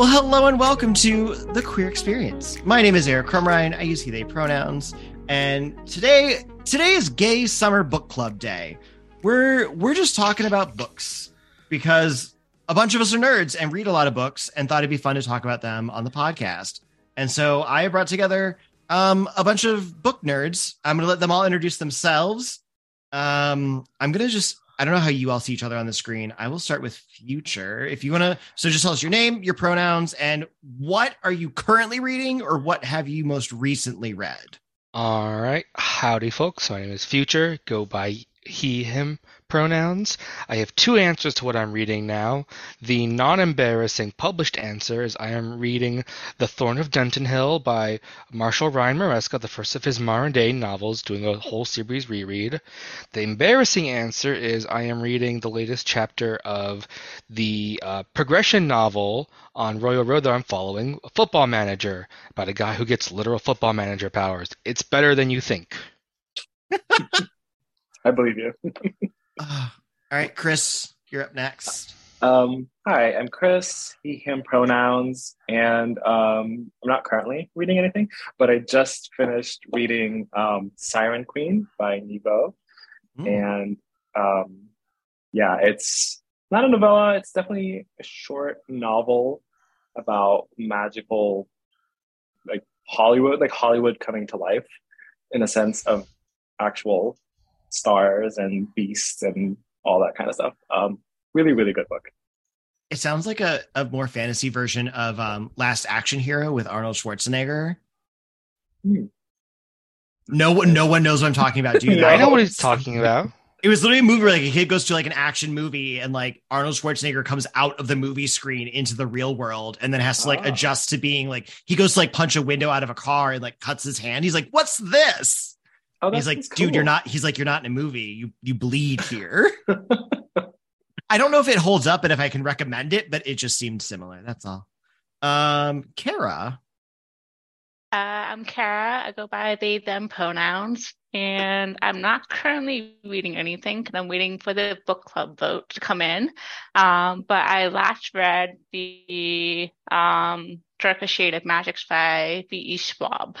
Well, hello and welcome to the Queer Experience. My name is Eric Crumrine. I use he/they pronouns, and today today is Gay Summer Book Club Day. We're we're just talking about books because a bunch of us are nerds and read a lot of books and thought it'd be fun to talk about them on the podcast. And so I brought together um, a bunch of book nerds. I'm going to let them all introduce themselves. Um, I'm going to just I don't know how you all see each other on the screen. I will start with Fewture. If you want to, so just tell us your name, your pronouns, and what are you currently reading or what have you most recently read? All right. Howdy, folks. My name is Fewture. Go by he, him pronouns. I have two answers to what I'm reading now. The non embarrassing published answer is I am reading The Thorn of Dentonhill by Marshall Ryan Maresca, the first of his day novels, doing a whole series reread. The embarrassing answer is I am reading the latest chapter of the uh, progression novel on Royal Road that I'm following, Football Manager, about a guy who gets literal football manager powers. It's better than you think. I believe you. Uh, all right, Chris, you're up next. Um, hi, I'm Chris, he, him pronouns, and um, I'm not currently reading anything, but I just finished reading um, Siren Queen by Nghi Vo. Mm. And um, yeah, it's not a novella, it's definitely a short novel about magical, like Hollywood, like Hollywood coming to life in a sense of actual stars and beasts and all that kind of stuff. Um, really, really good book. It sounds like a, a more fantasy version of um, Last Action Hero with Arnold Schwarzenegger. Hmm. No one, no one knows what I'm talking about. Do you? No. I know what he's talking about. It was literally a movie where like a kid goes to like an action movie and like Arnold Schwarzenegger comes out of the movie screen into the real world and then has to like Ah. adjust to being like he goes to like punch a window out of a car and like cuts his hand. He's like, "What's this?" Oh, he's like, that's "Dude, you're not." He's like, "You're not in a movie. You you bleed here." I don't know if it holds up and if I can recommend it, but it just seemed similar. That's all. Um, Kara. Uh, I'm Kara. I go by they, them pronouns, and I'm not currently reading anything because I'm waiting for the book club vote to come in. Um, but I last read the um, Darker Shade of Magic by V.E. Schwab.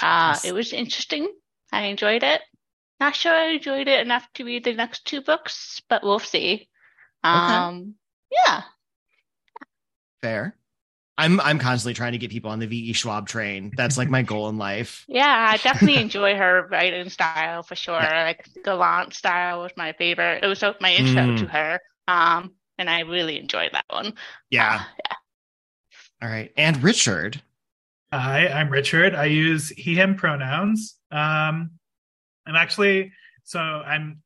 Uh, Yes. it was interesting. I enjoyed it. Not sure I enjoyed it enough to read the next two books, but we'll see. Um, yeah. Fair. I'm I'm constantly trying to get people on the VE Schwab train. That's like my goal in life. Yeah, I definitely enjoy her writing style for sure. Yeah. Like Gallant style was my favorite. It was my intro Mm. to her. Um, and I really enjoyed that one. Yeah. Uh, yeah. All right. And Richard. Hi, I'm Richard. I use he, him pronouns. Um, I'm actually, so I'm,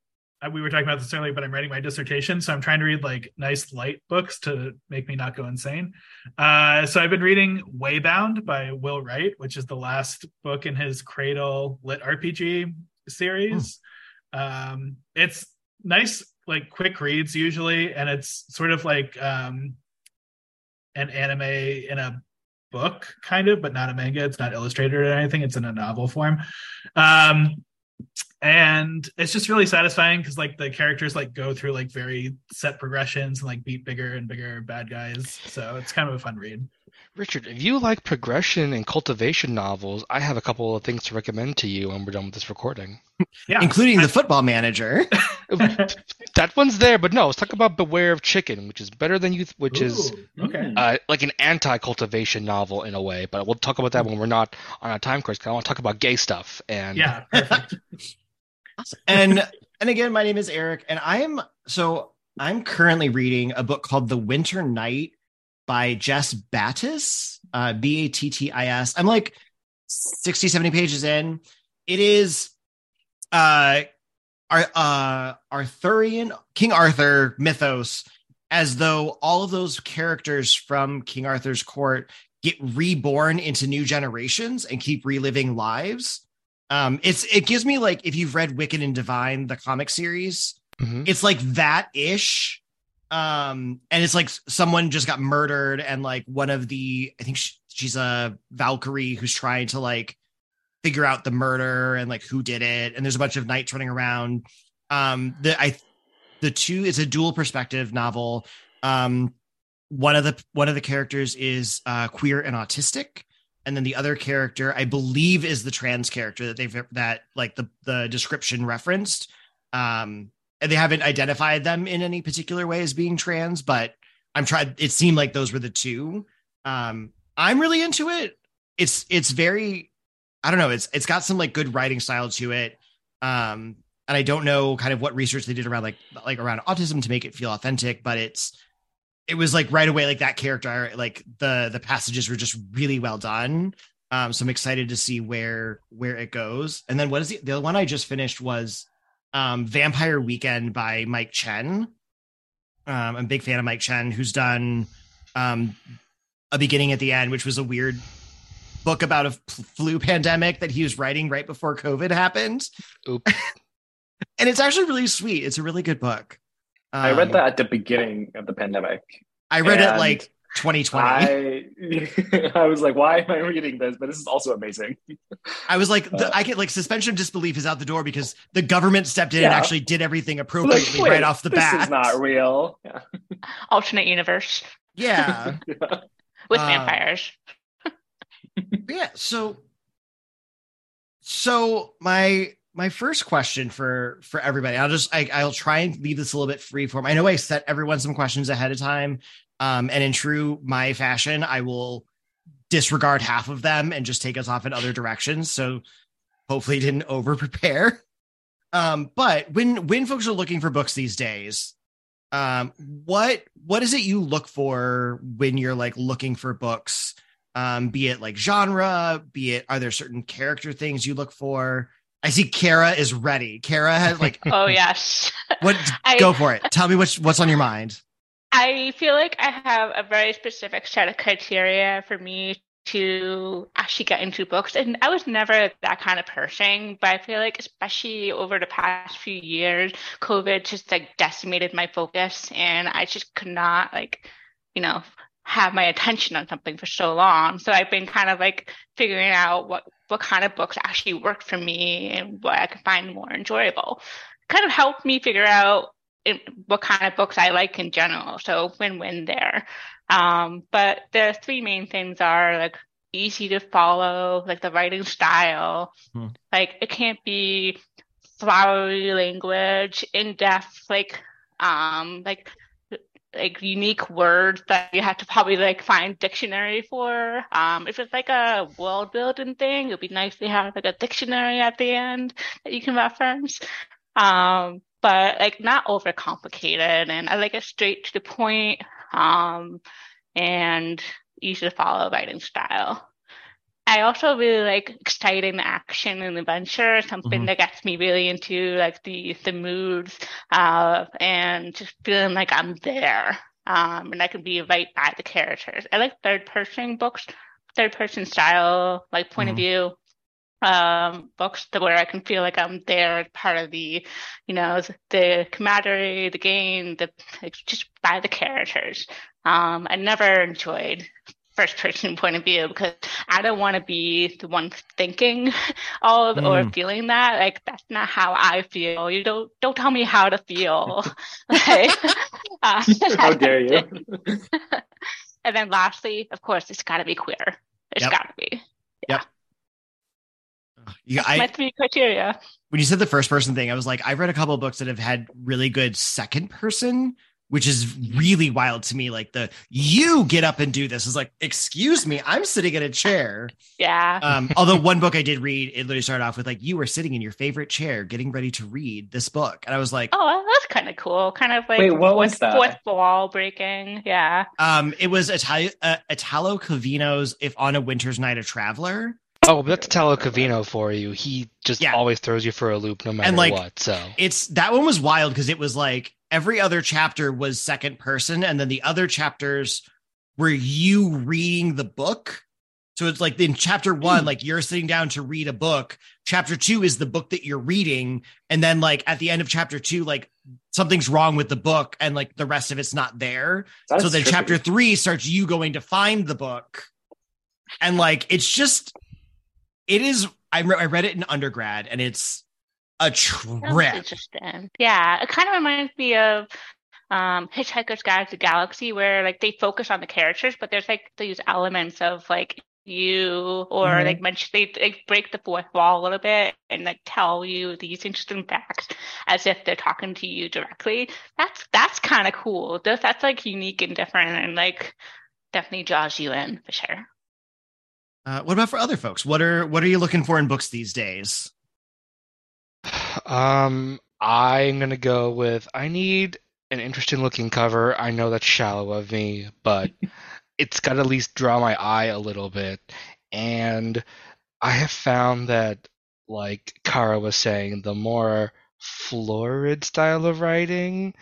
we were talking about this earlier, but I'm writing my dissertation. So I'm trying to read like nice light books to make me not go insane. Uh, so I've been reading Waybound by Will Wight, which is the last book in his Cradle Lit RPG series. Um, it's nice, like quick reads usually, and it's sort of like um, an anime in a book kind of but not a manga. It's not illustrated or anything. It's in a novel form. Um and it's just really satisfying because like the characters like go through like very set progressions and like beat bigger and bigger bad guys. So it's kind of a fun read Richard, if you like progression and cultivation novels, I have a couple of things to recommend to you when we're done with this recording. yeah including the football manager. that one's there, but no, let's talk about Beware of Chicken, which is better than you, th- which is okay uh, like an anti-cultivation novel in a way. But we'll talk about that when we're not on a time course. 'cause I want to talk about gay stuff. And yeah perfect and and again, my name is Eric, and I am so I'm currently reading a book called The Winter Night by Jess Battis, uh, B A T T I S. I'm like 60, 70 pages in. It is uh, Ar- uh, Arthurian King Arthur mythos, as though all of those characters from King Arthur's court get reborn into new generations and keep reliving lives. Um, it's it gives me like if you've read Wicked and Divine, the comic series, Mhm. it's like that ish. Um, and it's like someone just got murdered, and like one of the I think she, she's a Valkyrie who's trying to like figure out the murder and like who did it, and there's a bunch of knights running around. Um, the I the two it's a dual perspective novel. Um, one of the one of the characters is uh, queer and autistic, and then the other character, I believe, is the trans character that they've that like the the description referenced. Um, and they haven't identified them in any particular way as being trans, but I'm trying. It seemed like those were the two. Um, I'm really into it. It's it's very, I don't know. It's it's got some like good writing style to it. Um, and I don't know kind of what research they did around like like around autism to make it feel authentic, but it's it was like right away like that character like the the passages were just really well done. Um, so I'm excited to see where where it goes. And then what is the the one I just finished was um Vampire Weekend by Mike Chen. Um, I'm a big fan of Mike Chen, who's done um a beginning at the end, which was a weird book about a flu pandemic that he was writing right before COVID happened. Oops. and it's actually really sweet. It's a really good book. Um, I read Um, that at the beginning of the pandemic. I read it like 2020. I I was like, why am I reading this? But this is also amazing. I was like, the, Uh, I get like suspension of disbelief is out the door because the government stepped in and actually did everything Like, appropriately wait, right off the this bat. This is not real. Yeah. Alternate universe yeah. with Uh, vampires. Yeah. So, so my my first question for for everybody, I'll just I, I'll try and leave this a little bit free form. I know I set everyone some questions ahead of time, um, and in true my fashion, I will disregard half of them and just take us off in other directions. So hopefully, didn't over prepare. Um, but when when folks are looking for books these days, um, what what is it you look for when you're like looking for books? um, be it like genre, be it are there certain character things you look for? I see Kara is ready. Kara has like Oh yes. what I- go for it. Tell me what's what's on your mind. I feel like I have a very specific set of criteria for me to actually get into books. And I was never that kind of person, but I feel like especially over the past few years, COVID just like decimated my focus and I just could not like, you know, have my attention on something for so long. So I've been kind of like figuring out what what kind of books actually work for me and what I can find more enjoyable. Kind of helped me figure out in, what kind of books I like in general. So win-win there. Um, but the three main things are like easy to follow, like the writing style. Hmm. Like it can't be flowery language, in-depth, like um, like like unique words that you have to probably like find dictionary for. Um, if it's like a world building thing, it'd be nice to have like a dictionary at the end that you can reference. Um, but like not overcomplicated and I like it straight to the point. Um, and easy to follow writing style. I also really like exciting action and adventure, something Mhm. that gets me really into like the the moods, uh, and just feeling like I'm there. Um, and I can be right by the characters. I like third person books, third person style, like point Mhm. of view um books to where I can feel like I'm there part of the you know the camaraderie the game the like, just by the characters. Um I never enjoyed first person point of view because I don't want to be the one thinking all of, or Mm. feeling that like that's not how I feel. You don't don't tell me how to feel. Like uh, How dare you? and then lastly of course it's got to be queer. It's Yep. got to be You, my I three criteria when you said the first person thing, I was like, I've read a couple of books that have had really good second person, which is really wild to me. Like the you get up and do this is like, excuse me, I'm sitting in a chair. yeah Um, although one book I did read, it literally started off with like, you were sitting in your favorite chair, getting ready to read this book, and I was like, Oh, that's kind of cool. Kind of like Wait, what was fourth, that? fourth wall breaking. Yeah. um, it was Italo, uh, Italo Calvino's "If on a Winter's Night a Traveler." Oh, oh, that's Italo Calvino for you. He just Yeah. always throws you for a loop no matter like, what. So It's that one was wild because it was like every other chapter was second person, and then the other chapters were you reading the book. So it's like in chapter hmm. one, like you're sitting down to read a book. Chapter two is the book that you're reading. And then like at the end of chapter two, like something's wrong with the book and like the rest of it's not there. That's so then trippy. chapter three starts you going to find the book. And like it's just it is I, re- I read it in undergrad and it's a trip. interesting. Yeah. It kind of reminds me of um, Hitchhiker's Guide to the Galaxy, where like they focus on the characters, but there's like these elements of like you or Mhm. like mention they, they break the fourth wall a little bit and like tell you these interesting facts as if they're talking to you directly. That's that's kind of cool. That's, that's like unique and different and like definitely draws you in for sure. Uh, what about for other folks? What are what are you looking for in books these days? Um, I'm gonna go with I need an interesting looking cover. I know that's shallow of me, but it's got to at least draw my eye a little bit. And I have found that, like Kara was saying, the more florid style of writing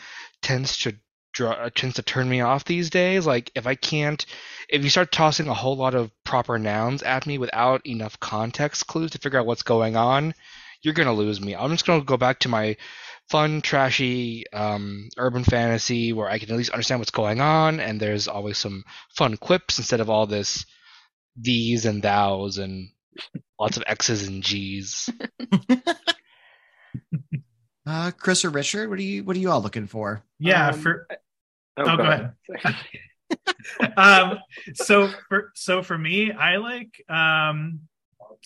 tends to draw uh, tends to turn me off these days. Like if I can't, if you start tossing a whole lot of proper nouns at me without enough context clues to figure out what's going on, you're gonna lose me. I'm just gonna go back to my fun, trashy um, urban fantasy where I can at least understand what's going on, and there's always some fun quips instead of all this these and thous and lots of X's and G's. Uh, Chris or Richard, what are you what are you all looking for? Yeah, Um, for Oh, go ahead. um so for so for me i like um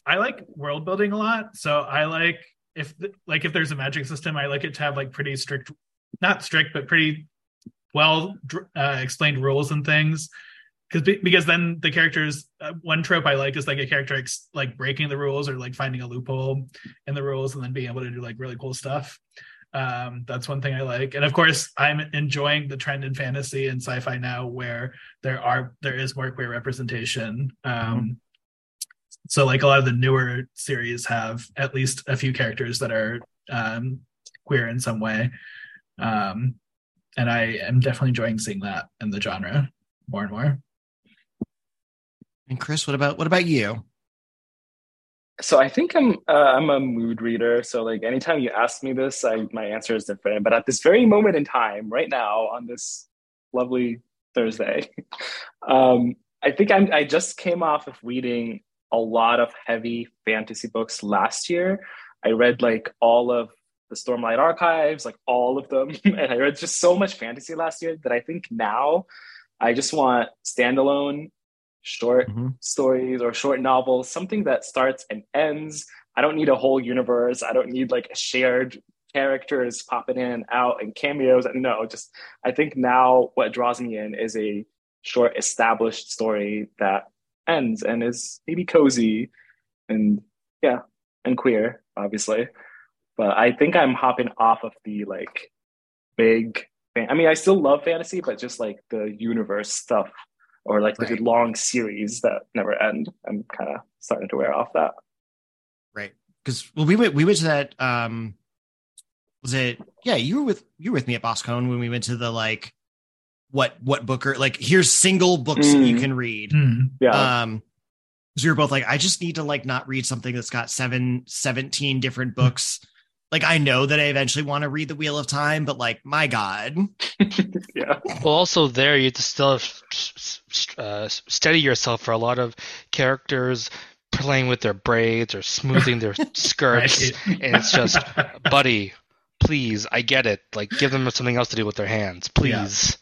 i like world building a lot. So i like if like if there's a magic system i like it to have like pretty strict not strict but pretty well uh, explained rules and things. Because because then the characters uh, one trope i like is like a character ex- like breaking the rules or like finding a loophole in the rules and then being able to do like really cool stuff um that's one thing i like. And of course i'm enjoying the trend in fantasy and sci-fi now where there are there is more queer representation. Um so like a lot of the newer series have at least a few characters that are um queer in some way. Um and i am definitely enjoying seeing that in the genre more and more. And Chris, what about what about you? So I think I'm uh, I'm a mood reader. So like anytime you ask me this, I my answer is different. But at this very moment in time, right now on this lovely Thursday, um, I think I'm I just came off of reading a lot of heavy fantasy books last year. I read like all of the Stormlight Archives, like all of them, and I read just so much fantasy last year that I think now I just want standalone short Mhm. stories or short novels, something that starts and ends. I don't need a whole universe. I don't need like a shared characters popping in and out and cameos. No, just I think now what draws me in is a short established story that ends and is maybe cozy and yeah, and queer, obviously. But I think I'm hopping off of the like big I mean, I still love fantasy, but just like the universe stuff or like the long series that never end. I'm kind of starting to wear off that. Right. Because well, we went we went to that um was it yeah, you were with you were with me at Boskone when we went to the like what what booker like here's single books that you Mm. can read. Hmm. Yeah. Um because we were both like, I just need to like not read something that's got seven, 17 different books. Like I know that I eventually want to read the Wheel of Time, but like my God. yeah. Well, also there you have to still s- s- uh, steady yourself for a lot of characters playing with their braids or smoothing their skirts, Right. and it's just, buddy, please, I get it. Like, give them something else to do with their hands, please.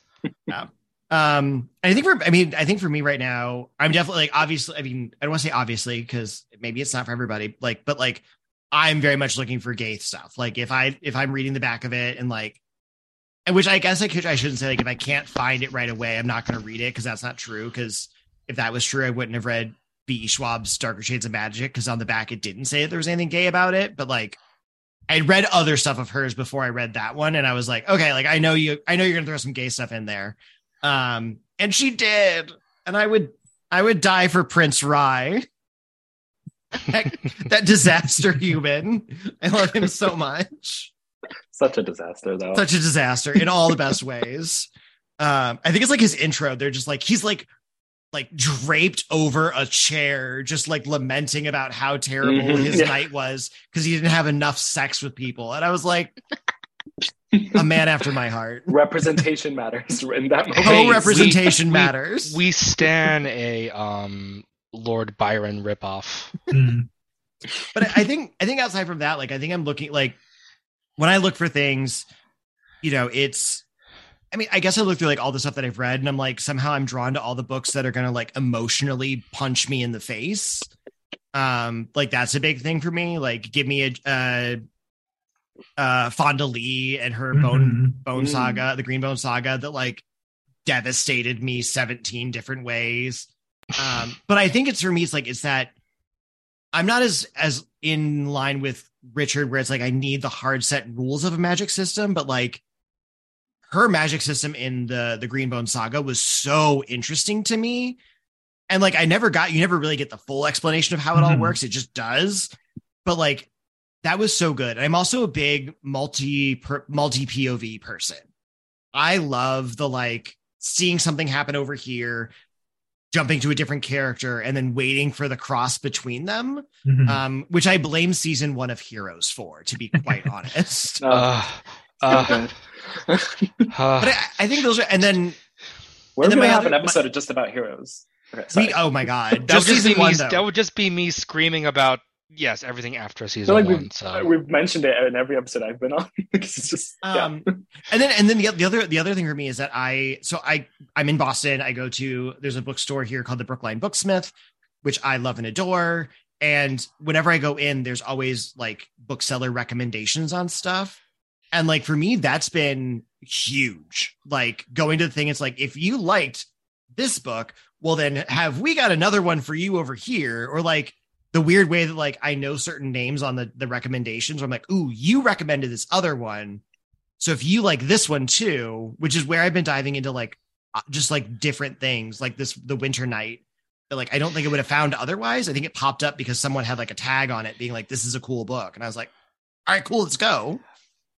Yeah. Um, I think for, I mean, I think for me right now, I'm definitely like, obviously, I mean, I don't want to say obviously because maybe it's not for everybody, like, but like, I'm very much looking for gay stuff. Like, if I, if I'm reading the back of it and like, and which I guess I could, I shouldn't say like, if I can't find it right away, I'm not going to read it because that's not true. Because if that was true, I wouldn't have read B. Schwab's Darker Shades of Magic because on the back it didn't say that there was anything gay about it. But like, I read other stuff of hers before I read that one, and I was like, okay, like I know you, I know you're gonna throw some gay stuff in there, um, and she did, and I would, I would die for Prince Rhy, that, that disaster human. I love him so much, Such a disaster, though. such a disaster in all the best ways. Um, I think it's like his intro. They're just like he's like like draped over a chair, just like lamenting about how terrible Mhm, his yeah. night was because he didn't have enough sex with people. And I was like, a man after my heart. Representation matters in that moment. Hey, Co-representation we- matters. We stan a um, Lord Byron ripoff. Hmm. but I I think I think outside from that, like I think I'm looking like when I look for things, you know, it's I mean, I guess I look through like all the stuff that I've read, and I'm like, somehow I'm drawn to all the books that are gonna like emotionally punch me in the face. Um, like that's a big thing for me. Like, give me a uh, uh, Fonda Lee and her Bone Mhm. Bone Mm. Saga, the Green Bone Saga, that like devastated me 17 different ways. Um, but I think it's for me, it's like it's that I'm not as as in line with Richard, where it's like I need the hard set rules of a magic system, but like her magic system in the the Greenbone saga was so interesting to me. And like I never got you never really get the full explanation of how it all Mhm. works. It just does. But like that was so good. I'm also a big multi per, multi POV person. I love the like seeing something happen over here, jumping to a different character, and then waiting for the cross between them. Mhm. Um, which I blame season one of Heroes for, to be quite honest. Uh, uh, uh, But I, I think those are, and then We're and then gonna have other- an episode of just about heroes. Okay, we, oh my god, that would just just be season me. That would just be me screaming about yes, everything after I season like one. we've, So we've mentioned it in every episode I've been on. it's just yeah. Um, and then and then the, the other the other thing for me is that I so I I'm in Boston. I go to there's a bookstore here called the Brookline Booksmith, which I love and adore. And whenever I go in, there's always like bookseller recommendations on stuff. And like for me, that's been huge. Like going to the thing, it's like if you liked this book, well then have we got another one for you over here? Or like the weird way that like I know certain names on the the recommendations. I'm like, ooh, you recommended this other one. So if you like this one too, which is where I've been diving into like uh, just like different things, like this the Winter Night like I don't think it would have found otherwise. I think it popped up because someone had like a tag on it being like, this is a cool book. And I was like, all right, cool, let's go.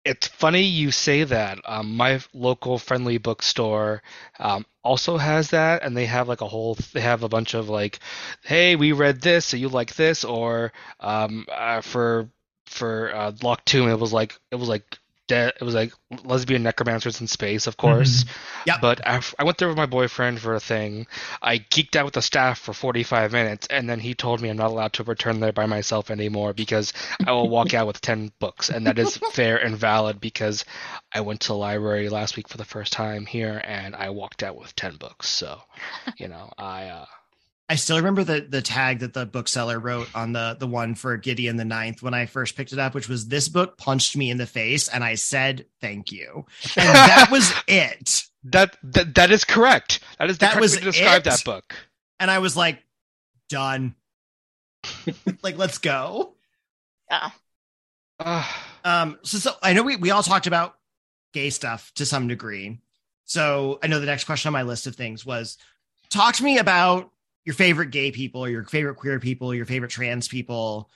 It's funny you say that. Um, my local friendly bookstore um, also has that, and they have like a whole. They have a bunch of like, "Hey, we read this, so you like this," or um, uh, for for uh, Locked Tomb, it was like it was like de- it was like lesbian necromancers in space, of course. Yeah. But I, I went there with my boyfriend for a thing. I geeked out with the staff for 45 minutes, and then he told me I'm not allowed to return there by myself anymore because I will walk out with 10 books, and that is fair and valid because I went to the library last week for the first time here, and I walked out with 10 books. So, you know, I uh, I still remember the the tag that the bookseller wrote on the the one for Gideon the Ninth when I first picked it up, which was this book punched me in the face, and I said thank you, and that was it. that, that that is correct. That is the That was way to describe it? that book. And I was like, done. like, let's go. Oh, Uh, Um, so, so I know we, we all talked about gay stuff to some degree. So I know the next question on my list of things was talk to me about your favorite gay people your favorite queer people, your favorite trans people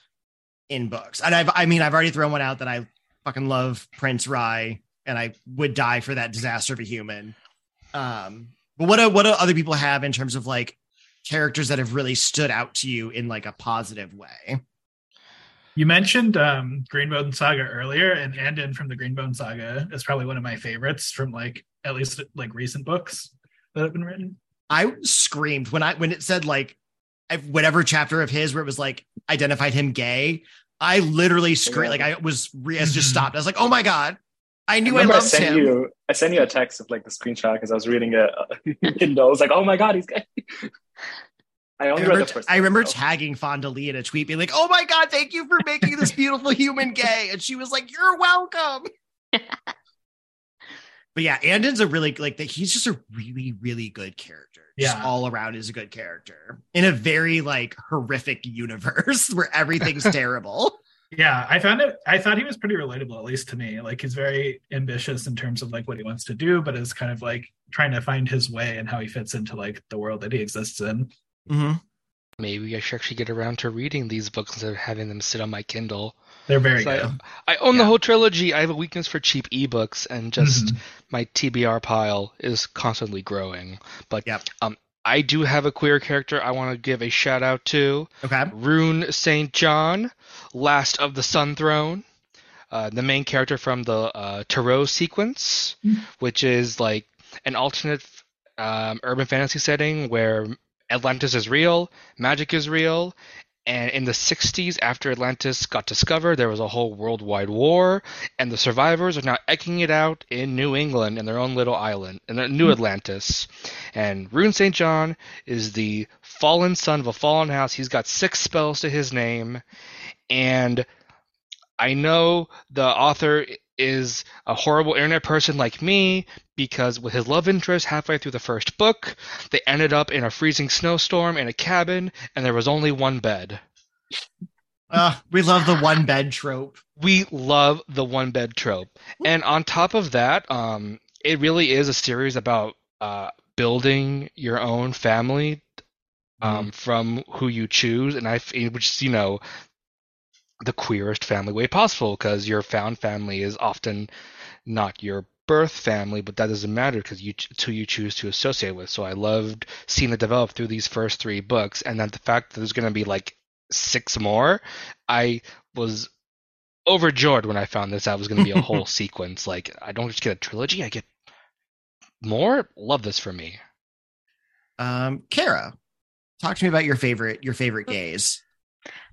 in books. And I've, I mean, I've already thrown one out that I fucking love Prince Rhy and I would die for that disaster of a human. Um, but what do, what do other people have in terms of like characters that have really stood out to you in like a positive way? You mentioned um, Greenbone Saga earlier, and Anden from the Greenbone Saga is probably one of my favorites from like at least like recent books that have been written. I screamed when I when it said like whatever chapter of his where it was like identified him gay. I literally screamed like I was re- I just Mhm. stopped. I was like, oh my god, I I knew I, I, loved sent him. you. I sent you a text of like the screenshot because I was reading it. Uh, Kindle. I was like, "Oh my god, he's gay." I I only read remember, the first. I remember tagging Fonda Lee in a tweet, being like, "Oh my god, thank you for making this beautiful human gay," and she was like, "You're welcome." but yeah, Anden's a really like that. He's just a really, really good character. Just Yeah. all around is a good character in a very like horrific universe where everything's terrible. Yeah, I found it. I thought he was pretty relatable, at least to me. Like he's very ambitious in terms of like what he wants to do, but is kind of like trying to find his way and how he fits into like the world that he exists in. Mm-hmm. Maybe I should actually get around to reading these books instead of having them sit on my Kindle. They're very So I- good. I own the whole trilogy. I have a weakness for cheap ebooks, and just Mhm. my TBR pile is constantly growing. But Yep. um, I do have a queer character I want to give a shout out to Okay. Rune St. John, Last of the Sun Throne, uh, the main character from the uh, Tarot sequence, Mm. which is like an alternate um, urban fantasy setting where Atlantis is real, magic is real, And in the 60s, after Atlantis got discovered, there was a whole worldwide war, and the survivors are now eking it out in New England in their own little island, in the New hmm. Atlantis. And Rune St. John is the fallen son of a fallen house. He's got six spells to his name, and I know the author is a horrible internet person like me because with his love interest halfway through the first book, they ended up in a freezing snowstorm in a cabin and there was only one bed. Uh, we love the one bed trope. We love the one bed trope. And on top of that, um, it really is a series about uh, building your own family um, mm. from who you choose, and I, which you know, the queerest family way possible because your found family is often not your birth family, but that doesn't matter because you it's who you choose to associate with. So I loved seeing it develop through these first three books, and then the fact that there's going to be like six more, I was overjoyed when I found this out was going to be a whole sequence. Like I don't just get a trilogy, I get more. Love this for me. Um, Kara, talk to me about your favorite your favorite gays.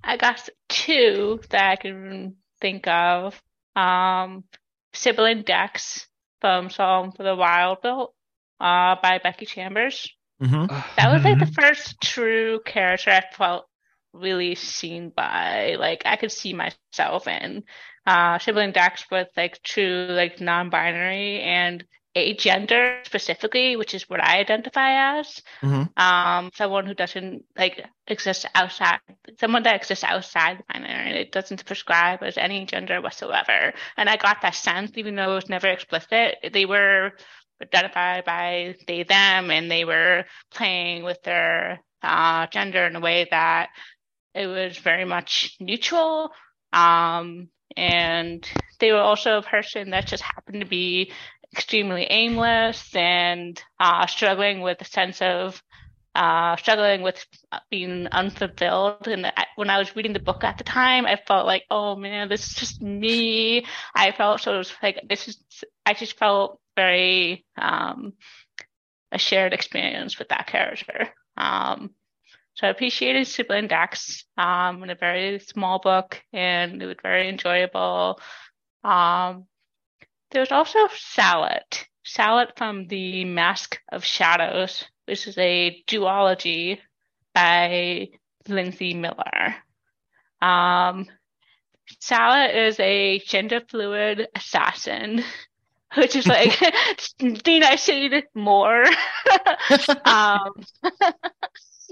I got two that I can think of. Um, Sybil and Dex from Song for the Wild Built uh, by Becky Chambers. Mm-hmm. That was like the first true character I felt really seen by. Like I could see myself in. Uh, Sibling and Dex was like true, like non-binary, and a gender specifically, which is what I identify as. Mm-hmm. Um, someone who doesn't like exist outside, someone that exists outside the binary. And it doesn't prescribe as any gender whatsoever. And I got that sense, even though it was never explicit. They were identified by they them, and they were playing with their uh, gender in a way that it was very much neutral. Um, and they were also a person that just happened to be extremely aimless and uh, struggling with a sense of uh, struggling with being unfulfilled. And when I was reading the book at the time, I felt like, oh man, this is just me. I felt so it was like this is. I just felt very um, a shared experience with that character. Um, so I appreciated Sybil and Dex um, in a very small book, and it was very enjoyable. Um, there's also Sallot. Sallot from the Mask of Shadows, which is a duology by Linsey Miller. Um, Sallot is a gender fluid assassin, which is like, need I say more? um,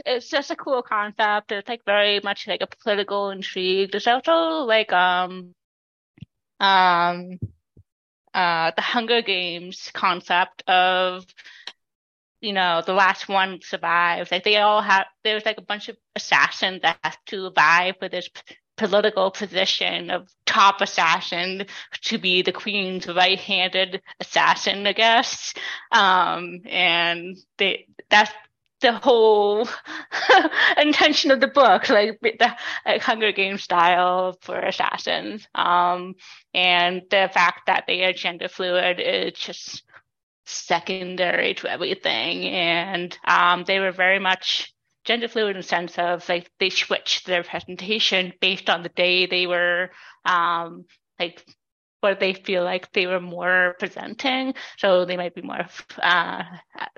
it's just a cool concept. It's like very much like a political intrigue. There's also like um um uh, the Hunger Games concept of you know the last one survives. Like they all have there's like a bunch of assassins that have to vie for this p- political position of top assassin to be the queen's right-handed assassin, I guess. Um, and they that's the whole intention of the book, like the like Hunger Games style for assassins. Um, and the fact that they are gender fluid is just secondary to everything. And um, they were very much gender fluid in the sense of like they switched their presentation based on the day they were um, like what they feel like they were more presenting. So they might be more, uh,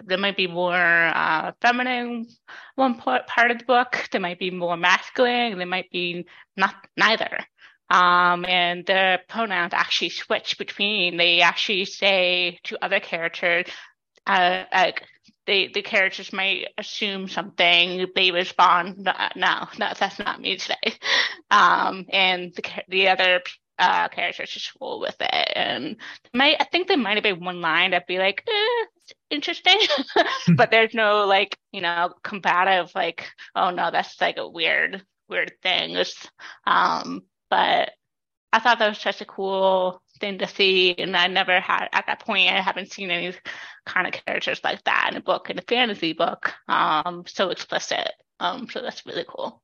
there might be more uh, feminine one part, of the book. There might be more masculine. There might be not neither. Um, and the pronouns actually switch between. They actually say to other characters, uh, like they the characters might assume something. They respond, no, no, no that's not me today. Um, and the the other uh, characters just roll with it. And might I think there might have been one line that'd be like, eh, interesting, but there's no like you know combative like, oh no, that's like a weird weird thing. It's, um, but I thought that was such a cool thing to see, and I never had at that point. I haven't seen any kind of characters like that in a book, in a fantasy book, um, so explicit. Um, so that's really cool.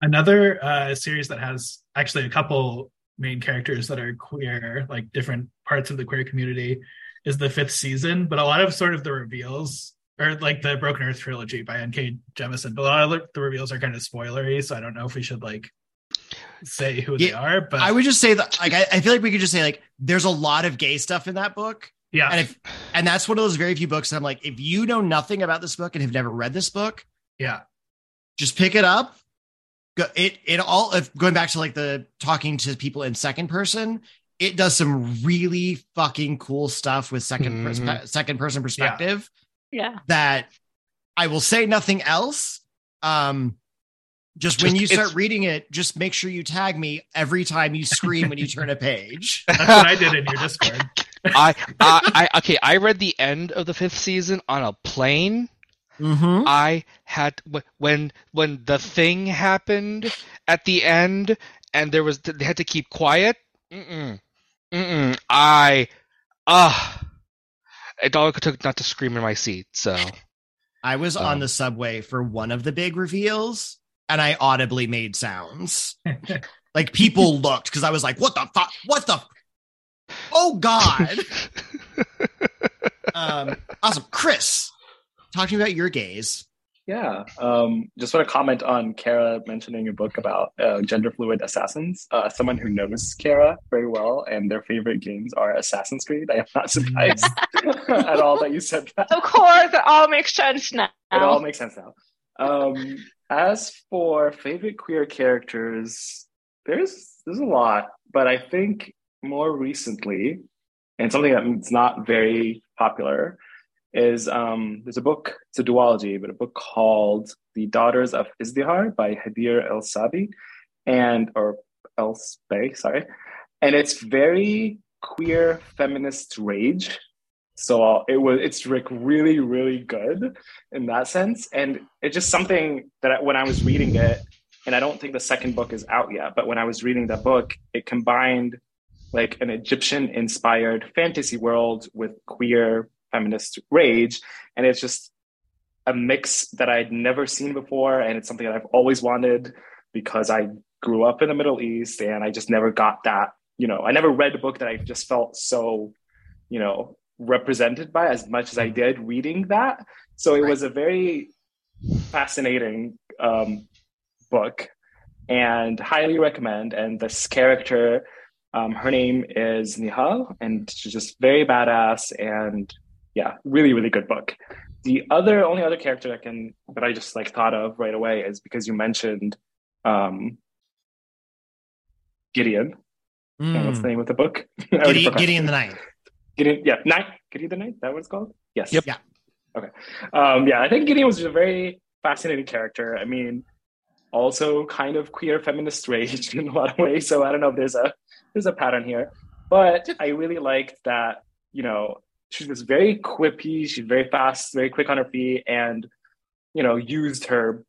Yeah. Another uh, series that has actually a couple main characters that are queer, like different parts of the queer community, is the fifth season. But a lot of sort of the reveals or like the Broken Earth trilogy by N.K. Jemisin. But a lot of the reveals are kind of spoilery, so I don't know if we should like say who they are. But I would just say that like I, I feel like we could just say like there's a lot of gay stuff in that book. yeah, And if and that's one of those very few books that I'm like, if you know nothing about this book and have never read this book, yeah, just pick it up. Go, it it all if going back to like the talking to people in second person, it does some really fucking cool stuff with 2nd Mhm. perspe- second person perspective Yeah. that I will say nothing else. Um just when you start reading it, just make sure you tag me every time you scream when you turn a page. that's what I did in your Discord. I, I, I, okay, I read the end of the fifth season on a plane. Mm-hmm. I had when when the thing happened at the end, and there was they had to keep quiet. Mm-mm, mm-mm. I, ah, it all took not to scream in my seat. So I was on Um, the subway for one of the big reveals and I audibly made sounds. like people looked because I was like, what the fuck? What the? F- oh God. um, awesome. Chris, talk to me about your gays. Yeah. Um, just want to comment on Kara mentioning a book about uh, gender fluid assassins. Uh, someone who knows Kara very well and their favorite games are Assassin's Creed. I am not surprised at all that you said that. Of course, it all makes sense now. It all makes sense now. Um, as for favorite queer characters, there's there's a lot, but I think more recently, and something that's not very popular, is um, there's a book. It's a duology, but a book called "The Daughters of Izdihar" by Hadir El Sabi, and or El Spey, sorry, and it's very queer feminist rage. So it was it's like really really good in that sense, and it's just something that I, when I was reading it, and I don't think the second book is out yet, but when I was reading that book, it combined like an Egyptian inspired fantasy world with queer feminist rage, and it's just a mix that I'd never seen before, and it's something that I've always wanted because I grew up in the Middle East, and I just never got that. You know, I never read a book that I just felt so, you know, represented by as much as I did reading that. So it Right. was a very fascinating um, book and highly recommend. And this character, um, her name is Nihal, and she's just very badass and yeah, really, really good book. The other only other character I can that I just like thought of right away is because you mentioned um, Gideon. And what's Mm. the name of the book? Gideon. Gideon the Ninth. Gideon, yeah, Night. Gideon the Night. That what it's called? Yes. Yep. Yeah. Okay. Um, yeah, I think Gideon was a very fascinating character. I mean, also kind of queer feminist rage in a lot of ways. So I don't know if there's a there's a pattern here, but I really liked that. You know, she was very quippy. She's very fast, very quick on her feet, and you know, used her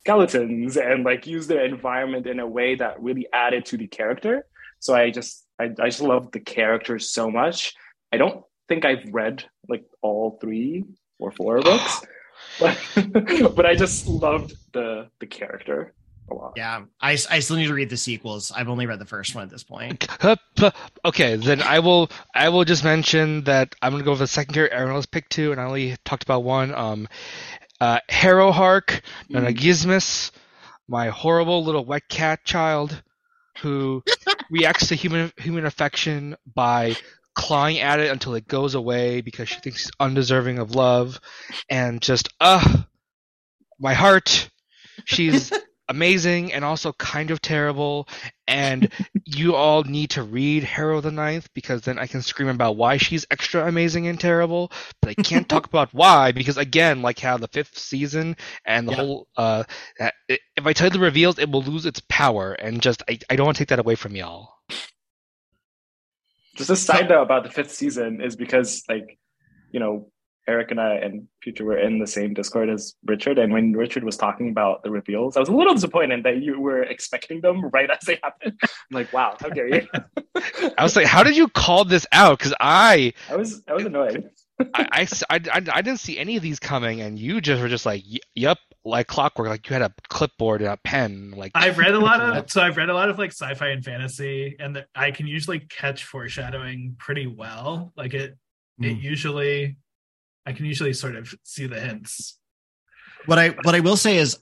skeletons and like used the environment in a way that really added to the character. So I just I, I just love the character so much. I don't think I've read like all three or four books, but but I just loved the the character a lot. Yeah, I, I still need to read the sequels. I've only read the first one at this point. Okay, then I will I will just mention that I'm gonna go with the second character everyone else picked two, and I only talked about one. Um, uh, Harrowhark, Nonagesimus, my horrible little wet cat child, who reacts to human human affection by clawing at it until it goes away because she thinks she's undeserving of love, and just uh my heart. She's amazing and also kind of terrible. And you all need to read Harrow the Ninth because then I can scream about why she's extra amazing and terrible. But I can't talk about why because again, like how the fifth season and the Yeah. whole uh, if I tell you the reveals, it will lose its power. And just I, I don't want to take that away from y'all. Just a side note about the fifth season is because like, you know, Eric and I and Fewture were in the same Discord as Richard, and when Richard was talking about the reveals, I was a little disappointed that you were expecting them right as they happened. I'm like, wow, how dare you? I was like, how did you call this out? Because I I was I was annoyed. I, I, I didn't see any of these coming, and you just were just like, yep, like clockwork, like you had a clipboard and a pen. Like I've read a lot of so I've read a lot of like sci-fi and fantasy, and the, I can usually catch foreshadowing pretty well. Like it, it Mm. usually I can usually sort of see the hints. What I what I will say is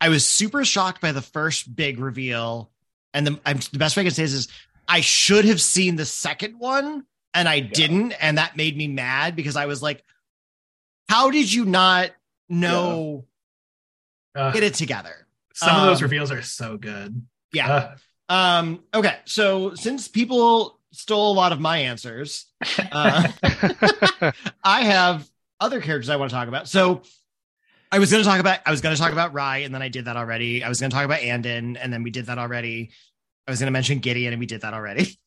I was super shocked by the first big reveal, and the I'm, the best way I can say this is I should have seen the second one, and I didn't, and that made me mad because I was like, "How did you not know? Uh, Get it together." some of those um, reveals are so good. Yeah. Uh, Um. Okay. So since people stole a lot of my answers, uh, I have other characters I want to talk about. So I was going to talk about I was going to talk about Rhy, and then I did that already. I was going to talk about Anden, and then we did that already. I was going to mention Gideon, and we did that already.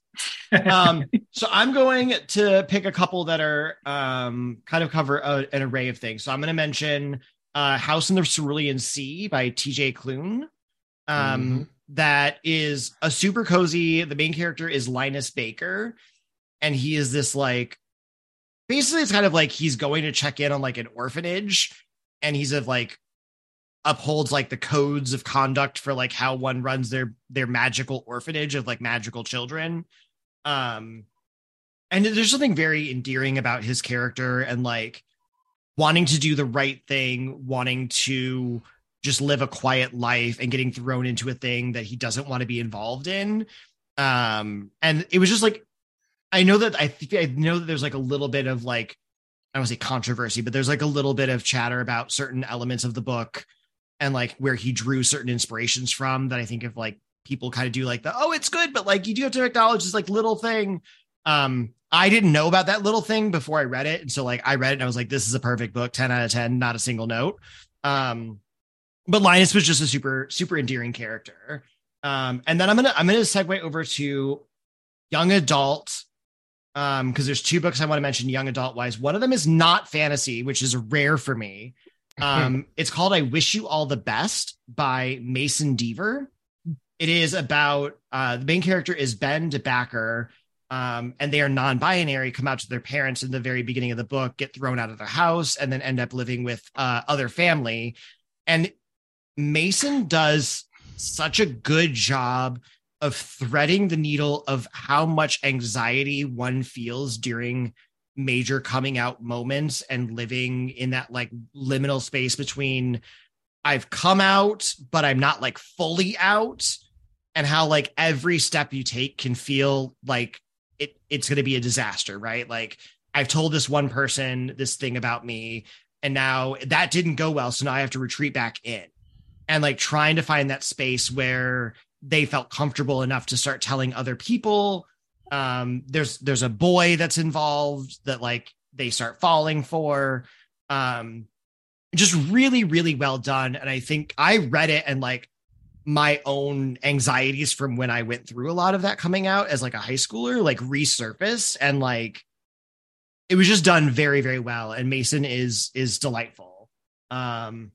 um, so I'm going to pick a couple that are um, kind of cover a, an array of things. So I'm going to mention uh, House in the Cerulean Sea by T.J. Klune. Um, that is a super cozy. The main character is Linus Baker, and he is this like basically it's kind of like he's going to check in on like an orphanage, and he's of like upholds like the codes of conduct for like how one runs their their magical orphanage of like magical children. Um, and there's something very endearing about his character and like wanting to do the right thing, wanting to just live a quiet life and getting thrown into a thing that he doesn't want to be involved in. Um, and it was just like, I know that I think I know that there's like a little bit of like, I don't want to say controversy, but there's like a little bit of chatter about certain elements of the book and like where he drew certain inspirations from that I think if like people kind of do like the, oh, it's good, but like you do have to acknowledge this like little thing. Um, I didn't know about that little thing before I read it. And so like I read it and I was like, this is a perfect book, 10 out of 10, not a single note. Um, but Linus was just a super super endearing character. Um, and then I'm gonna I'm gonna segue over to young adult um because there's two books I want to mention young adult wise. One of them is not fantasy, which is rare for me. Um, it's called I Wish You All the Best by Mason Deaver. It is about uh the main character is Ben DeBacker. Um, and they are non-binary, come out to their parents in the very beginning of the book, get thrown out of their house, and then end up living with uh, other family. And Mason does such a good job of threading the needle of how much anxiety one feels during major coming out moments and living in that like liminal space between I've come out, but I'm not like fully out, and how like every step you take can feel like it it's going to be a disaster, right? Like I've told this one person this thing about me, and now that didn't go well, so now I have to retreat back in and like trying to find that space where they felt comfortable enough to start telling other people. Um there's there's a boy that's involved that like they start falling for. Um just really really well done. And i think i read it and like my own anxieties from when i went through a lot of that coming out as like a high schooler like resurface and like it was just done very very well. And mason is is delightful. Um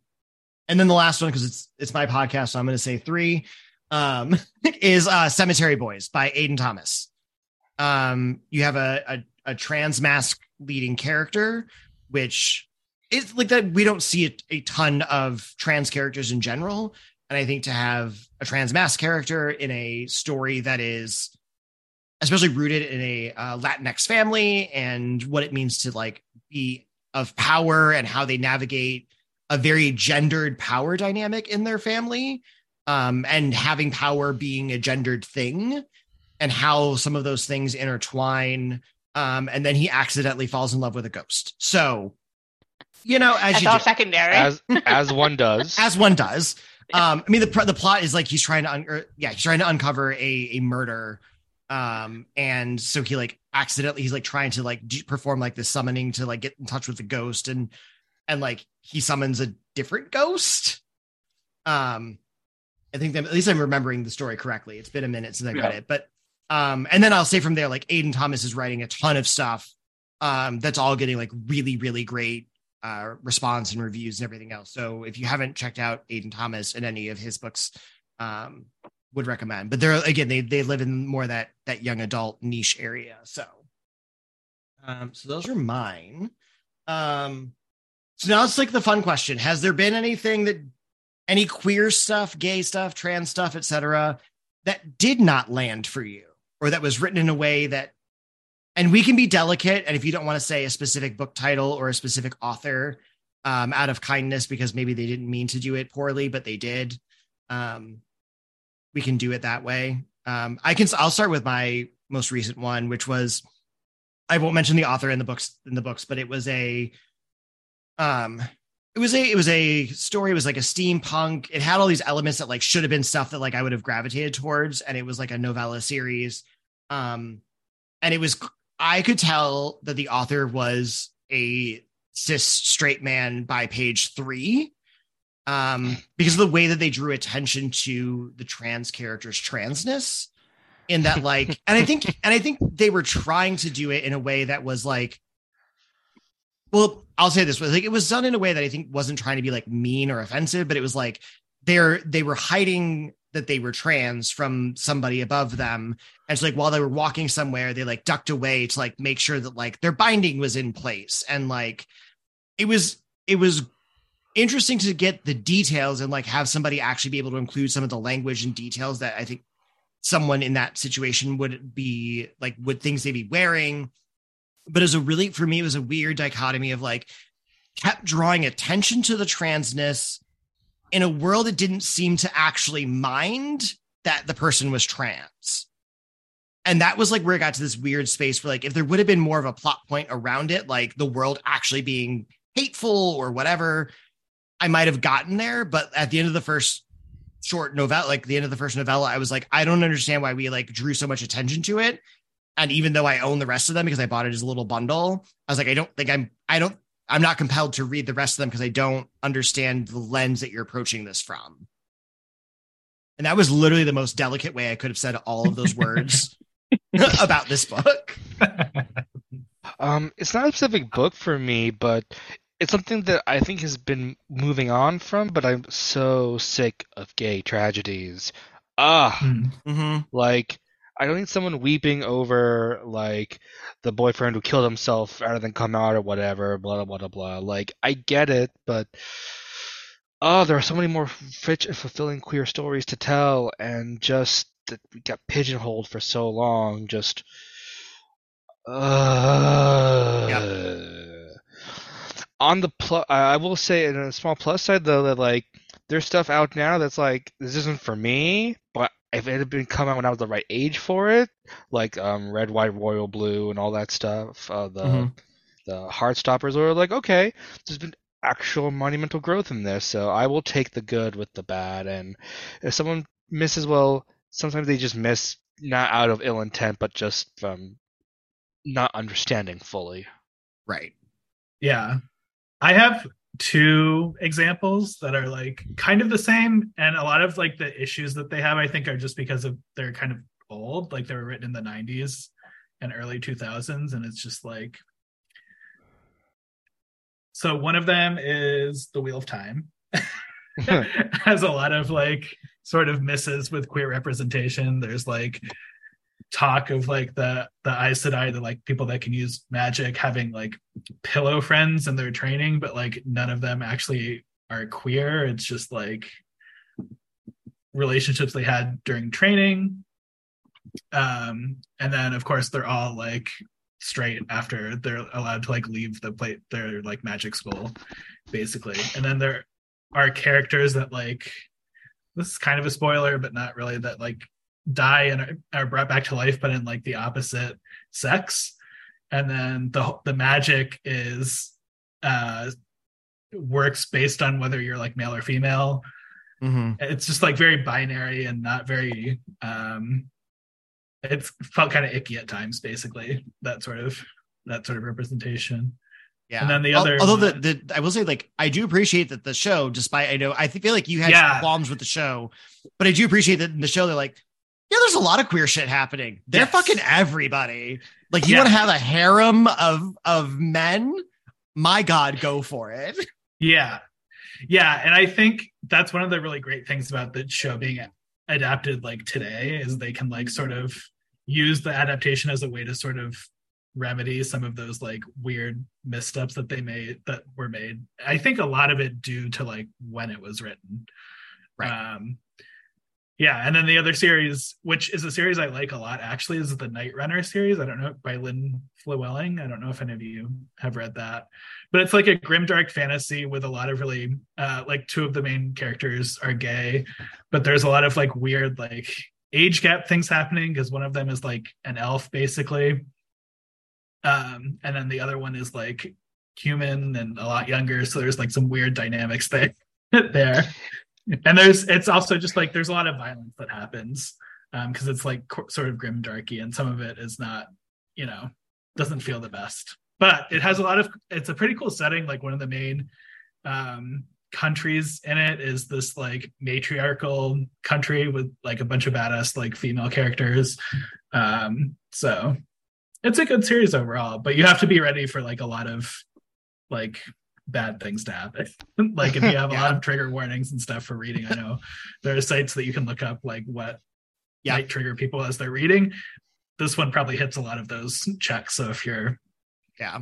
and then the last one because it's it's my podcast so i'm going to say three um is uh cemetery boys by aiden thomas. Um you have a a, a trans masc leading character which is like that we don't see a, a ton of trans characters in general. And i think to have a trans masc character in a story that is especially rooted in a uh, latinx family and what it means to like be of power and how they navigate a very gendered power dynamic in their family um, and having power being a gendered thing and how some of those things intertwine um, and then he accidentally falls in love with a ghost. So you know as That's you all do, secondary. as as one does. as one does. Um i mean the the plot is like he's trying to un- or, yeah he's trying to uncover a a murder um and so he like accidentally he's like trying to like do, perform like this summoning to like get in touch with the ghost and and like he summons a different ghost. Um i think that at least i'm remembering the story correctly. It's been a minute since i read it but um and then i'll say from there like aiden thomas is writing a ton of stuff um that's all getting like really really great uh response and reviews and everything else. So if you haven't checked out aiden thomas and any of his books um would recommend but they're again they they live in more that that young adult niche area so. Um so those are mine. Um so now it's like the fun question. Has there been anything that any queer stuff gay stuff trans stuff etc that did not land for you or that was written in a way that and we can be delicate. And if you don't want to say a specific book title or a specific author, um, out of kindness because maybe they didn't mean to do it poorly, but they did. Um, we can do it that way. Um, I can. I'll start with my most recent one, which was I won't mention the author in the books in the books, but it was a um it was a it was a story it was like a steampunk it had all these elements that like should have been stuff that like i would have gravitated towards and it was like a novella series. Um and it was i could tell that the author was a cis straight man by page three um because of the way that they drew attention to the trans character's transness in that like and i think and i think they were trying to do it in a way that was like well i'll say this way like it was done in a way that i think wasn't trying to be like mean or offensive but it was like they're they were hiding that they were trans from somebody above them. And so like while they were walking somewhere they like ducked away to like make sure that like their binding was in place. And like it was it was interesting to get the details and like have somebody actually be able to include some of the language and details that i think someone in that situation would be like would things they be wearing but as a really for me it was a weird dichotomy of like kept drawing attention to the transness in a world that didn't seem to actually mind that the person was trans. And that was like where it got to this weird space where like if there would have been more of a plot point around it like the world actually being hateful or whatever i might have gotten there. But at the end of the first short novella like the end of the first novella i was like i don't understand why we like drew so much attention to it and even though I own the rest of them because I bought it as a little bundle, I was like, I don't think I'm, I don't, I'm not compelled to read the rest of them because I don't understand the lens that you're approaching this from. And that was literally the most delicate way I could have said all of those words about this book. Um, it's not a specific book for me, but it's something that I think has been moving on from. But I'm so sick of gay tragedies. Ah, Mm-hmm. like I don't need someone weeping over like the boyfriend who killed himself rather than come out or whatever. Blah blah blah blah. Like I get it, but oh, there are so many more rich and fulfilling queer stories to tell, and just that we got pigeonholed for so long. Just uh, on the plus, I will say in a small plus side though that like there's stuff out now that's like this isn't for me, but if it had been come out when I was the right age for it, like um, red, white, royal blue, and all that stuff, uh, the Mhm. the Heartstoppers were like, okay, there's been actual monumental growth in this, so I will take the good with the bad. And if someone misses, well, sometimes they just miss not out of ill intent, but just from not understanding fully. Right. Yeah. I have two examples that are like kind of the same and a lot of like the issues that they have I think are just because of they're kind of old like they were written in the 90s and early 2000s and it's just like so one of them is The Wheel of Time. Has a lot of like sort of misses with queer representation. There's like talk of like the the Aes Sedai, the like people that can use magic having like pillow friends in their training, but like none of them actually are queer. It's just like relationships they had during training. Um, and then of course they're all like straight after they're allowed to like leave the plate their like magic school, basically. And then there are characters that like this is kind of a spoiler, but not really that like die and are, brought back to life, but in like the opposite sex. And then the the magic is uh works based on whether you're like male or female. Mm-hmm. It's just like very binary and not very um it's felt kind of icky at times, basically, that sort of that sort of representation. Yeah. And then the other although the, one- the I will say like I do appreciate that the show, despite I know I feel like you had Yeah. qualms with the show, but I do appreciate that in the show they're like, yeah, there's a lot of queer shit happening. They're Yes. fucking everybody. Like you Yeah. want to have a harem of of men? My God, go for it. Yeah. Yeah. And I think that's one of the really great things about the show being adapted like today is they can like sort of use the adaptation as a way to sort of remedy some of those like weird missteps that they made that were made. I think a lot of it due to like when it was written. Right. Um yeah, and then the other series, which is a series I like a lot, actually, is the Night Runner series. I don't know by Lynn Flewelling. I don't know if any of you have read that, but it's like a grimdark fantasy with a lot of really, uh, like two of the main characters are gay, but there's a lot of like weird like age gap things happening because one of them is like an elf basically, um, and then the other one is like human and a lot younger. So there's like some weird dynamics there. there and there's it's also just like there's a lot of violence that happens because um, it's like co- sort of grim darky and some of it is not you know doesn't feel the best. But it has a lot of it's a pretty cool setting like one of the main um, countries in it is this like matriarchal country with like a bunch of badass like female characters. Um so it's a good series overall but you have to be ready for like a lot of like bad things to happen. like if you have a lot of trigger warnings and stuff for reading, I know there are sites that you can look up like what yeah. might trigger people as they're reading. This one probably hits a lot of those checks. So if you're yeah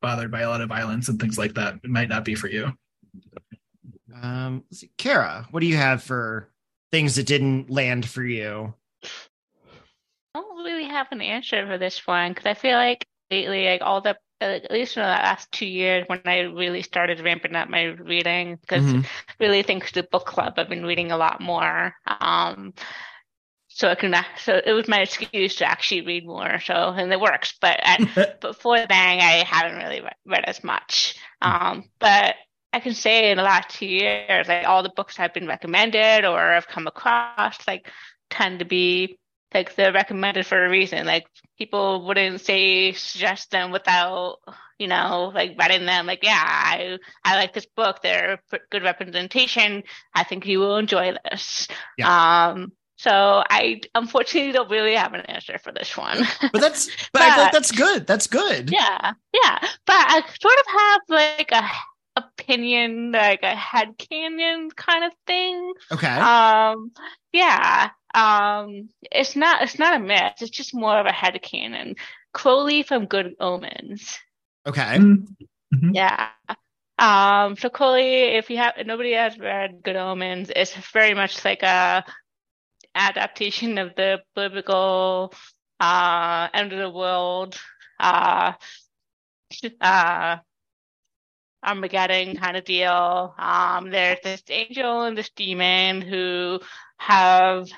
bothered by a lot of violence and things like that, it might not be for you. Um, Kara, what do you have for things that didn't land for you? I don't really have an answer for this one because I feel like lately, like all the at least in the last two years when I really started ramping up my reading because mm-hmm. really thanks to the book club I've been reading a lot more. Um, so I can so it was my excuse to actually read more. So and it works. But before then I haven't really read, read as much. Um, but I can say in the last two years, like all the books I've been recommended or I've come across, like tend to be like they're recommended for a reason. Like people wouldn't say suggest them without you know like writing them like yeah I I like this book. They're good representation. I think you will enjoy this. Yeah. Um. So I unfortunately don't really have an answer for this one. But that's but, but I that's good. That's good. Yeah. Yeah. But I sort of have like a opinion, like a headcanon kind of thing. Okay. Um yeah. Um, it's not it's not a myth. It's just more of a headcanon. Crowley from Good Omens. Okay. Mm-hmm. mm-hmm. Yeah. Um, so Crowley, if you have nobody has read Good Omens, it's very much like a adaptation of the biblical uh end of the world uh uh Armageddon kind of deal. Um, there's this angel and this demon who have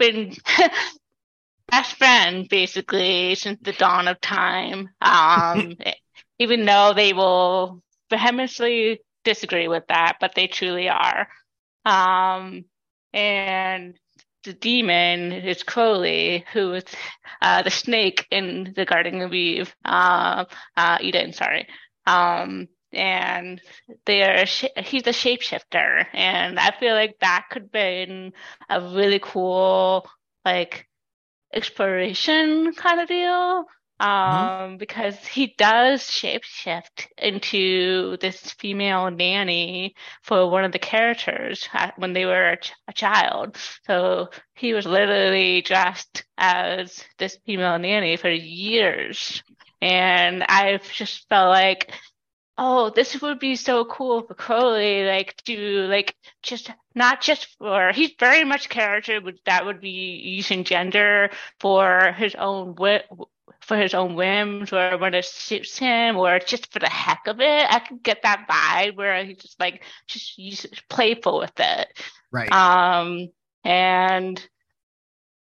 been best friends basically since the dawn of time. Um, even though they will vehemently disagree with that, but they truly are. Um, and the demon is Crowley, who is uh, the snake in the Garden of Eve, uh, uh, Eden, sorry. Um, and they're he's a shapeshifter and i feel like that could be a really cool like exploration kind of deal mm-hmm. um, mm-hmm. because he does shapeshift into this female nanny for one of the characters when they were a, ch- a child. So he was literally dressed as this female nanny for years. And I've just felt like oh, this would be so cool for Crowley, like to like just not just for he's very much character that would be using gender for his own wit for his own whims or when it suits him or just for the heck of it. I can get that vibe where he's just like just playful with it. Right. Um and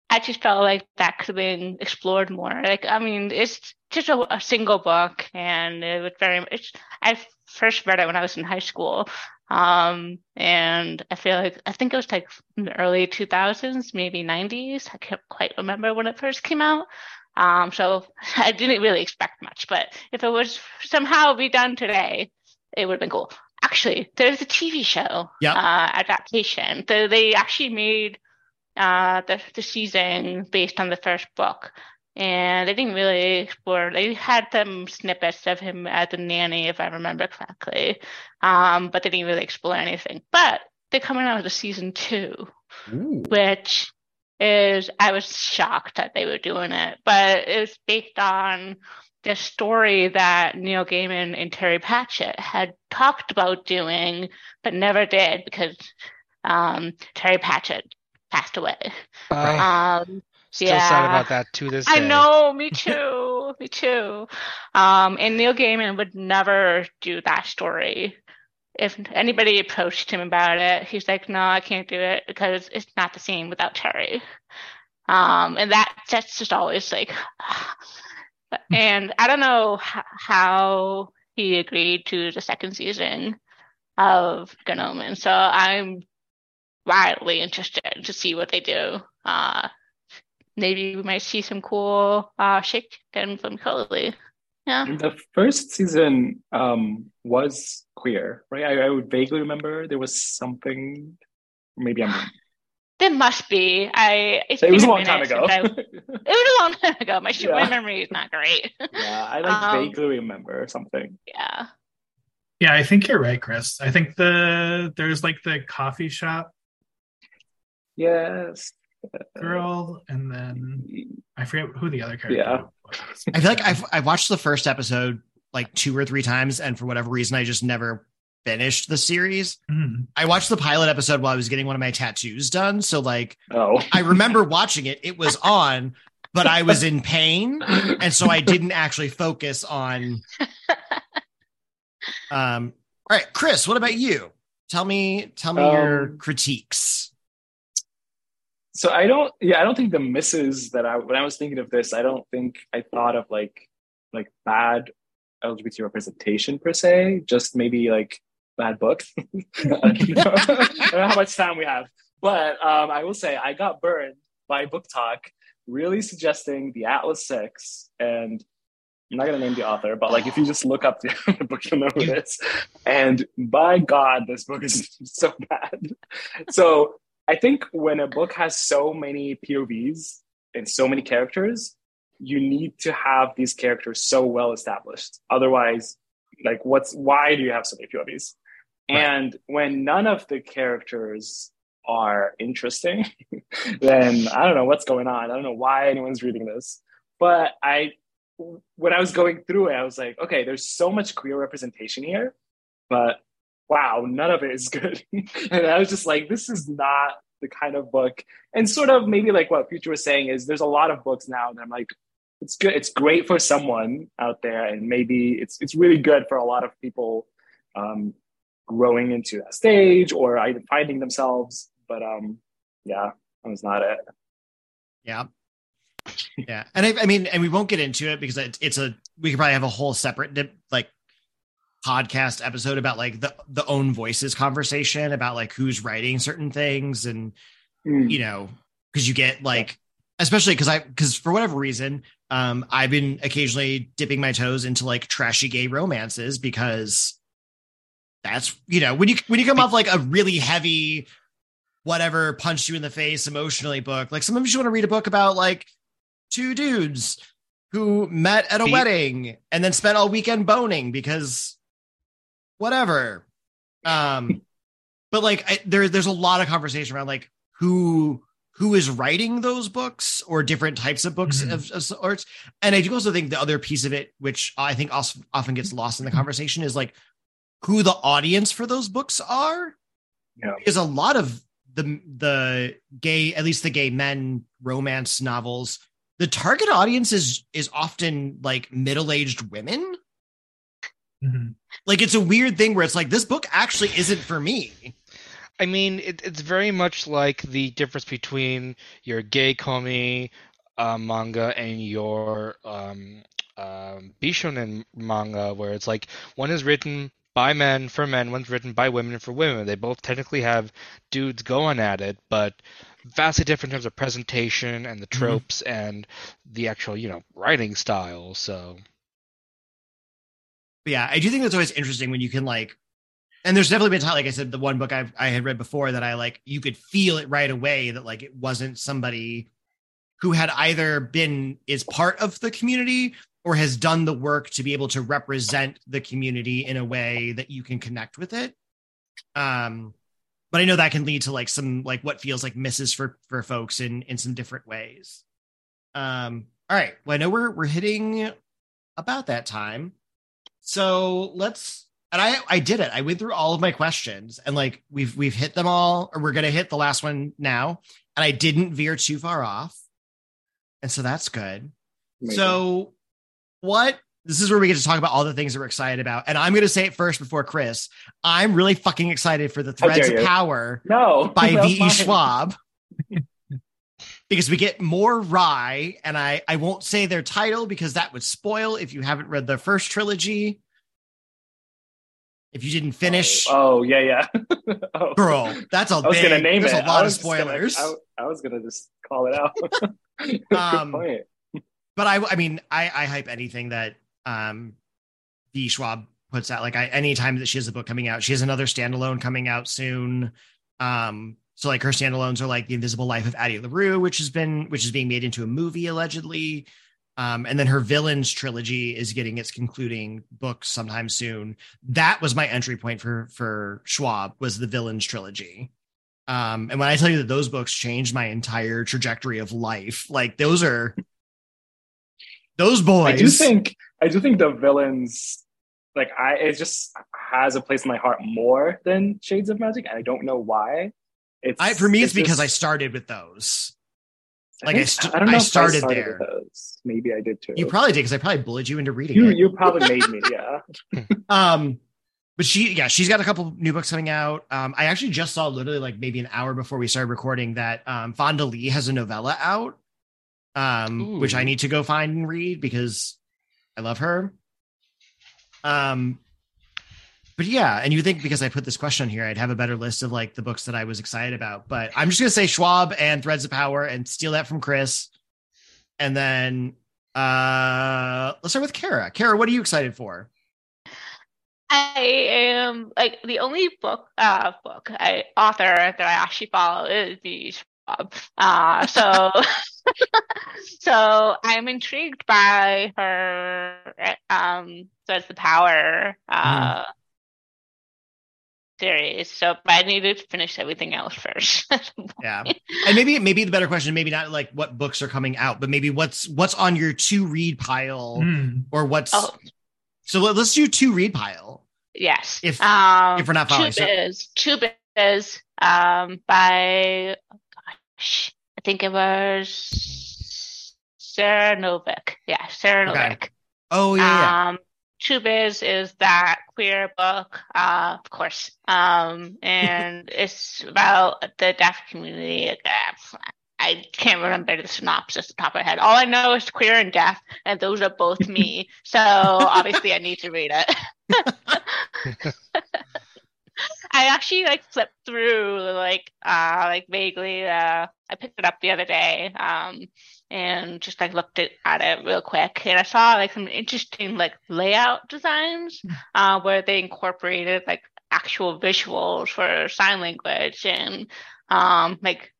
I just felt like that could have been explored more. Like, I mean, it's just a, a single book, and it was very much. I first read it when I was in high school, um, and I feel like I think it was like in the early 2000s, maybe 90s. I can't quite remember when it first came out. Um, so I didn't really expect much, but if it was somehow be done today, it would have been cool. Actually, there's a TV show yep. uh, adaptation. So they actually made uh, the, the season based on the first book. And they didn't really explore. They had some snippets of him as a nanny, if I remember correctly, um, but they didn't really explore anything. But they're coming out with a season two, Ooh. which is I was shocked that they were doing it, but it was based on the story that Neil Gaiman and Terry Pratchett had talked about doing, but never did because um, Terry Pratchett passed away. Uh, Um, still sad yeah. about that to this I day. know, me too, me too. Um, and Neil Gaiman would never do that story. If anybody approached him about it, he's like, "No, I can't do it because it's not the same without Terry." Um, and that that's just always like, and I don't know how he agreed to the second season of Gnome, so I'm wildly interested to see what they do. Uh, maybe we might see some cool uh shit done from Crowley. Yeah. The first season um, was queer, right? I, I would vaguely remember there was something. Maybe I'm. There must be. I it's It was a long time ago. I- it was a long time ago. My sh- my memory is not great. yeah, I like Um, vaguely remember something. yeah. Yeah, I think you're right, Chris. I think the there's like the coffee shop Yes. Girl, and then I forget who the other character Yeah. was. I feel like I've I've watched the first episode like two or three times, and for whatever reason, I just never finished the series. Mhm. I watched the pilot episode while I was getting one of my tattoos done, so like Oh. I remember watching it. It was on, but I was in pain, and so I didn't actually focus on. Um. All right, Chris. What about you? Tell me. Tell me your Um, critiques. So I don't, yeah, I don't think the misses that I when I was thinking of this, I don't think I thought of like like bad LGBT representation per se, just maybe like bad books. I don't know how much time we have, but um, I will say I got burned by BookTok, really suggesting the Atlas Six, and I'm not gonna name the author, but like if you just look up the, the book, you'll know who it is. And by God, this book is so bad. So I think when a book has so many POVs and so many characters, you need to have these characters so well established. Otherwise, like, what's why do you have so many POVs? Right. And when none of the characters are interesting, then I don't know what's going on. I don't know why anyone's reading this. But I, when I was going through it, I was like, okay, there's so much queer representation here, but wow, none of it is good. and I was just like, this is not the kind of book. And sort of maybe like what Fewture was saying is there's a lot of books now that I'm like, it's good, it's great for someone out there, and maybe it's it's really good for a lot of people um, growing into that stage or finding themselves. But um, yeah, that was not it. Yeah. Yeah. And I, I mean, and we won't get into it because it's, it's a, we could probably have a whole separate like podcast episode about like the, the own voices conversation about like who's writing certain things and, Mm. you know, cause you get like, especially cause I, cause for whatever reason, um, I've been occasionally dipping my toes into like trashy gay romances because that's, you know, when you, when you come off like a really heavy, whatever punch you in the face emotionally book, like sometimes you want to read a book about like, two dudes who met at a wedding and then spent all weekend boning because whatever. Um, but like I, there, there's a lot of conversation around like who who is writing those books or different types of books Mhm. of, of sorts. And I do also think the other piece of it, which I think also often gets lost in the conversation, is like who the audience for those books are. Yeah. Because a lot of the the gay, at least the gay men romance novels, the target audience is is often like middle-aged women. Mhm. Like it's a weird thing where it's like this book actually isn't for me. I mean, it, it's very much like the difference between your gay komi uh, manga and your um, um, bishonen manga, where it's like one is written by men for men, one's written by women for women. They both technically have dudes going at it, but vastly different in terms of presentation and the Mhm. tropes and the actual, you know, writing style. So But yeah, I do think that's always interesting when you can like, and there's definitely been time, like I said, the one book I I had read before that I like, you could feel it right away that like it wasn't somebody who had either been is part of the community or has done the work to be able to represent the community in a way that you can connect with it. Um, but I know that can lead to like some like what feels like misses for for folks in in some different ways. Um, all right. Well, I know we're we're hitting about that time. So let's and I I did it. I went through all of my questions and like we've we've hit them all, or we're gonna hit the last one now, and I didn't veer too far off, and so that's good. Amazing. So, what? This is where we get to talk about all the things that we're excited about, and I'm gonna say it first before Chris. I'm really fucking excited for the Threads of. Power no, by V.E. Schwab. Because we get more Rhy, and I, I won't say their title because that would spoil if you haven't read the first trilogy. If you didn't finish, Oh, oh, yeah, yeah. oh. girl, that's a I was big. gonna name there's it. a lot of was gonna- spoilers. I, I was gonna just call it out. Good Um, point. but I, I mean, I, I hype anything that um, V. Schwab puts out. Like, I anytime that she has a book coming out, she has another standalone coming out soon. Um, so like her standalones are like the Invisible Life of Addie LaRue, which has been which is being made into a movie allegedly. Um, and then her villains trilogy is getting its concluding book sometime soon. That was my entry point for for Schwab was the villains trilogy. Um, and when I tell you that those books changed my entire trajectory of life, like those are those boys. I do think I do think the villains like I it just has a place in my heart more than Shades of Magic, and I don't know why. It's I for me it's, because I started with those. like, I think- st- don't know I if started with there. those. Maybe I did too. You probably did because I probably bullied you into reading you it. you probably made me, yeah. Um, but she, yeah, she's got a couple new books coming out. Um, I actually just saw literally like maybe an hour before we started recording that um, Fonda Lee has a novella out, um, which I need to go find and read because I love her. Um, but yeah, and you think because I put this question here, I'd have a better list of like the books that I was excited about. But I'm just gonna say Schwab and Threads of Power and steal that from Chris, and then uh let's start with Kara. Kara, what are you excited for? I am like the only book uh book I author that I actually follow is the Schwab. Uh so so I'm intrigued by her um Threads the Power uh series. So but I need to finish everything else first. Yeah. And maybe maybe the better question, maybe not like what books are coming out, but maybe what's what's on your to read pile Hmm. or what's oh so let, us do to read pile. yes. If- um if we're not following, so- True Biz, True Biz um by oh gosh, I think it was Sara Novic. Yeah, Sara Okay. Novic. Oh yeah, yeah. Um, True Biz is that queer book, uh, of course. Um, and it's about the deaf community. Uh, I can't remember the synopsis off the top of my head. All I know is queer and deaf, and those are both me. So obviously, I need to read it. I actually like flipped through like uh like vaguely uh I picked it up the other day um and just like looked at, at it real quick and I saw like some interesting like layout designs uh where they incorporated like actual visuals for sign language and um like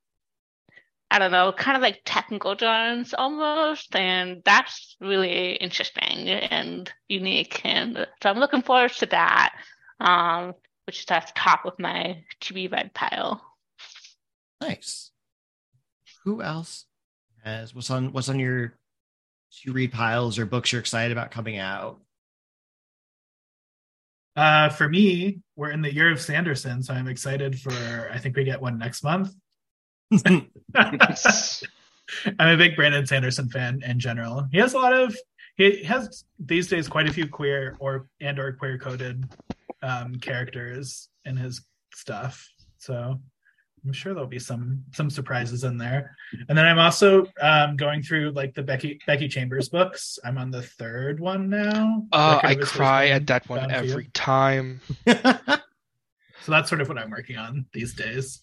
I don't know, kind of like technical drawings almost, and that's really interesting and unique. And so I'm looking forward to that. Um, which is at the top of my to be read pile. Nice. Who else has what's on what's on your to read piles or books you're excited about coming out? Uh, for me, we're in the year of Sanderson, so I'm excited for. I think we get one next month. I'm a big Brandon Sanderson fan in general. He has a lot of he has these days quite a few queer or and or queer coded um, characters in his stuff. So I'm sure there'll be some some surprises in there. And then I'm also um, going through like the Becky Becky Chambers books. I'm on the third one now. Uh, I cry at that one Bound for You. every time. So that's sort of what I'm working on these days.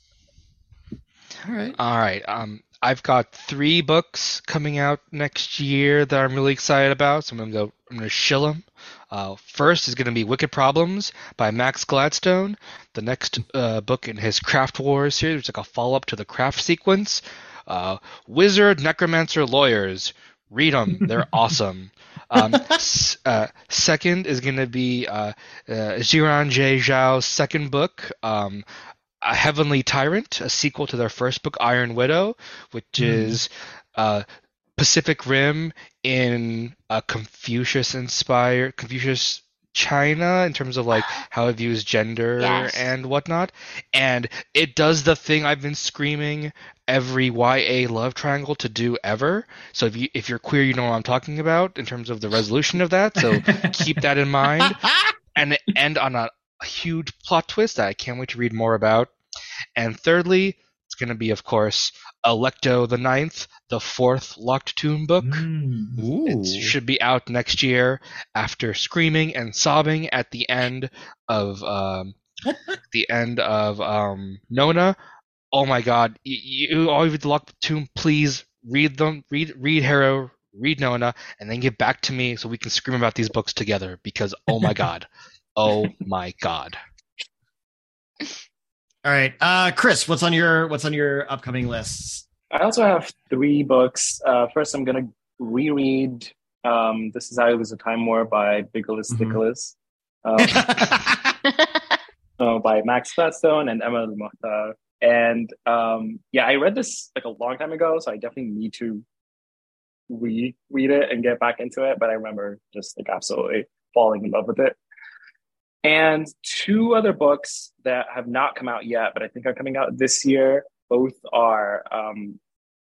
All right. All right. Um, I've got three books coming out next year that I'm really excited about. So I'm gonna go. I'm gonna shill them. Uh, first is gonna be Wicked Problems by Max Gladstone. The next uh, book in his Craft Wars series, which is like a follow-up to the Craft sequence. Uh, Wizard, Necromancer, Lawyers. Read them. They're awesome. Um, s- uh, second is going to be uh, uh, Xiran Jay Zhao's second book, um, A Heavenly Tyrant, a sequel to their first book, Iron Widow, which Hmm. is uh, Pacific Rim in a Confucius inspired, Confucius China in terms of like how it views gender Yes. and whatnot, and it does the thing I've been screaming every YA love triangle to do ever. So if you if you're queer, you know what I'm talking about in terms of the resolution of that. So keep that in mind, and end on a, a huge plot twist that I can't wait to read more about. And thirdly, going to be, of course, Alecto the Ninth, the fourth Locked Tomb book. Mm. It should be out next year after screaming and sobbing at the end of um, the end of um, Nona. Oh my God! You, you all of the Locked Tomb, please read them. Read read Harrow, read Nona, and then get back to me so we can scream about these books together. Because oh my God, oh my God. All right, uh, Chris, what's on your what's on your upcoming lists? I also have three books. Uh, first, I'm going to reread um, This Is How It Was a Time War by Bigelow Mhm. Nicholas, um, uh, by Max Gladstone and Amal El-Mohtar. And um, yeah, I read this like a long time ago, so I definitely need to reread it and get back into it. But I remember just like absolutely falling in love with it. And two other books that have not come out yet, but I think are coming out this year. Both are um,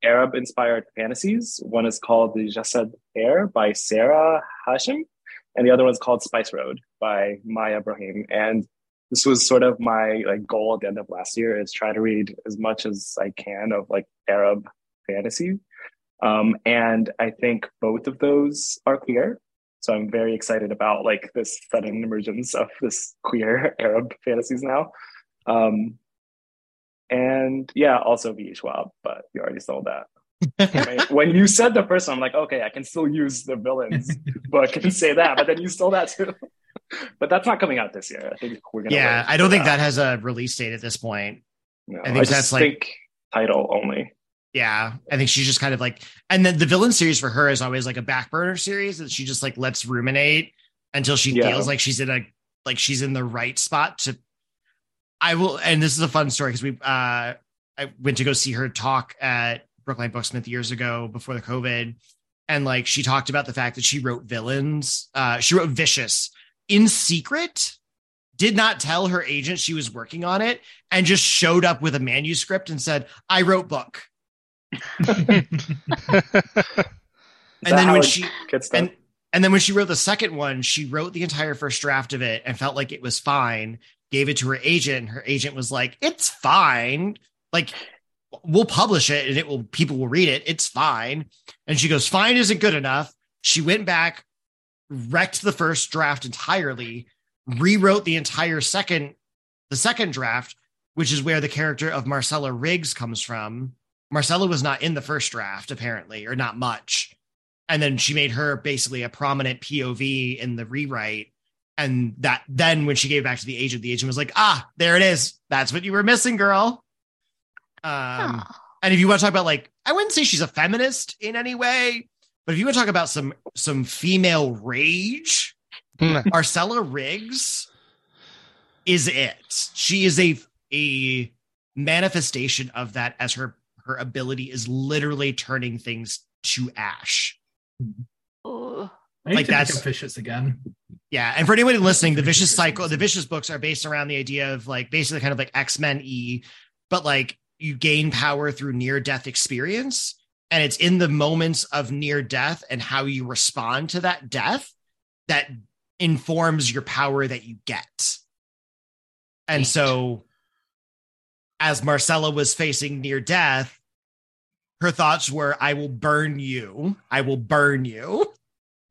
Arab inspired fantasies. One is called The Jasad Heir by Sara Hashem, and the other one's called Spice Road by Maiya Ibrahim. And this was sort of my like goal at the end of last year is try to read as much as I can of like Arab fantasy. Um, and I think both of those are queer. So I'm very excited about like this sudden emergence of this queer Arab fantasies now. Um, and yeah, also V. Schwab, but you already sold that. When- you said the first one, I'm like, okay, I can still use the villains book and say that, but then you stole that too. but that's not coming out this year. I think we're gonna. yeah, I don't think that has a release date at this point. No, I think just that's, like- think title only. Yeah, I think she's just kind of like, and then the villain series for her is always like a back burner series that she just like lets ruminate until she Yeah. feels like she's in a like she's in the right spot to. I will, and this is a fun story because we uh I went to go see her talk at Brookline Booksmith years ago before the COVID, and like she talked about the fact that she wrote villains. Uh, she wrote Vicious in secret. Did not tell her agent she was working on it, and just showed up with a manuscript and said, "I wrote book." And then when she and and then when she wrote the second one, she wrote the entire first draft of it and felt like it was fine. Gave it to her agent. Her agent was like, "It's fine. Like, we'll publish it and it will. People will read it. It's fine." And she goes, "Fine isn't good enough." She went back, wrecked the first draft entirely, rewrote the entire second, the second draft, which is where the character of Marcella Riggs comes from. Marcella was not in the first draft, apparently, or not much and then she made her basically a prominent POV in the rewrite. And that then when she gave it back to the agent, the agent was like, "Ah, there it is. That's what you were missing, girl." Um, Oh. and if you want to talk about like, I wouldn't say she's a feminist in any way, but if you want to talk about some some female rage, Hmm. Marcella Riggs is it. She is a a manifestation of that as her her ability is literally turning things to ash. Ooh. I Like that's- vicious again. Yeah, and for anybody listening, the Vicious vicious cycle, the vicious books are based around the idea of like basically kind of like X Men E, but like you gain power through near death experience, and it's in the moments of near death and how you respond to that death that informs your power that you get. And so, as Marcella was facing near death, her thoughts were, "I will burn you. I will burn you."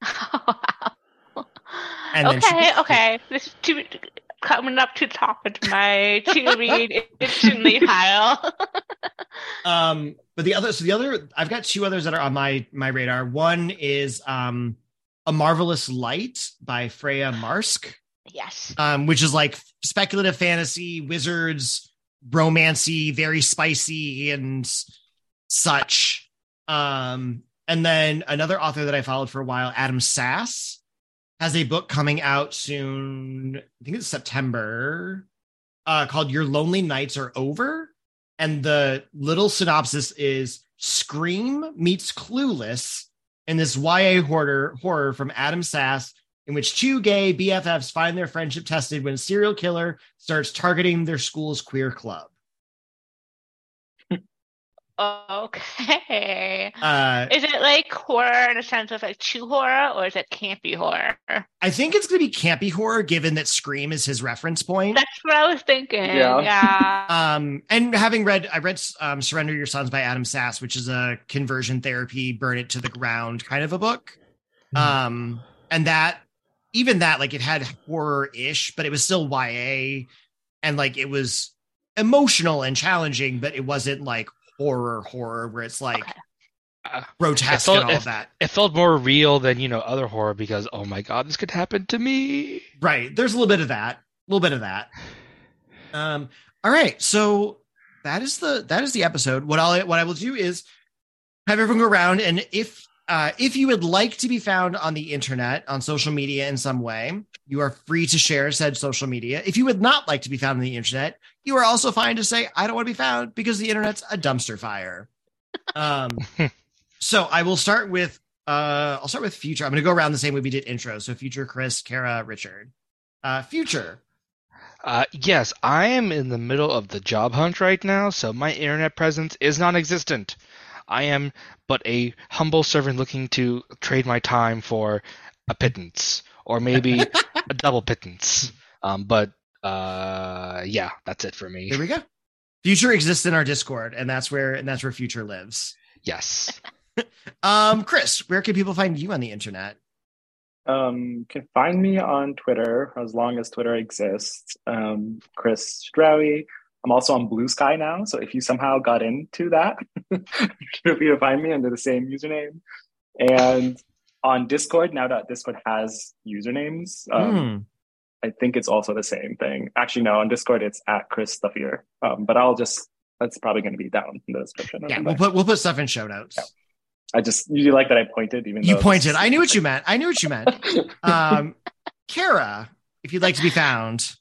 And then she- okay, okay. This is too, coming up to top of my to read instantly pile. um but the other so the other i've got two others that are on my my radar one is um a marvelous light by freya marske yes. um which is like speculative fantasy wizards romancy very spicy and such um and then another author that i followed for a while adam sass has a book coming out soon i think it's september uh called your lonely nights are over and the little synopsis is Scream meets Clueless in this YA horror horror from Adam Sass in which two gay BFFs find their friendship tested when a serial killer starts targeting their school's queer club. Okay. Uh, Is it like horror in a sense of like true horror, or is it campy horror? I think it's going to be campy horror, given that Scream is his reference point. That's what I was thinking. Yeah. Yeah. Um, and having read, I read um, "Surrender Your Sons" by Adam Sass, which is a conversion therapy, burn it to the ground kind of a book. Um, and that, even that, like it had horror ish, but it was still YA, and like it was emotional and challenging, but it wasn't like horror horror where it's like Okay. Uh, grotesque thought and all if- of that. It felt more real than you know other horror because oh my god, this could happen to me. Right. There's a little bit of that. A little bit of that. Um, all right. So that is the that is the episode. What I'll what I will do is have everyone go around and if uh, if you would like to be found on the internet on social media in some way, you are free to share said social media. If you would not like to be found on the internet, you are also fine to say I don't want to be found because the internet's a dumpster fire. Um, so I will start with uh, I'll start with Fewture. I'm going to go around the same way we did intro. So Fewture, Chris, Kara, Richard. Uh, Fewture. Uh, yes, I am in the middle of the job hunt right now, so my internet presence is non-existent. I am but a humble servant looking to trade my time for a pittance, or maybe a double pittance. Um, but uh, yeah, that's it for me. There we go. Fewture exists in our Discord, and that's where and that's where Fewture lives. Yes. Um, Chris, where can people find you on the internet? Um, can find me on Twitter as long as Twitter exists. Um, Chris Strawy. I'm also on Blue Sky now, so if you somehow got into that, feel free to find me under the same username. And on Discord, now that Discord has usernames, um, Hmm. I think it's also the same thing. Actually, no, on Discord it's at Chris Stuffier. Um, but I'll just that's probably going to be down in the description. Yeah, we'll put we'll put stuff in show notes. Yeah. I just you like that I pointed, even You though pointed. I knew what you meant. I knew what you meant. Um, Kara, if you'd like to be found.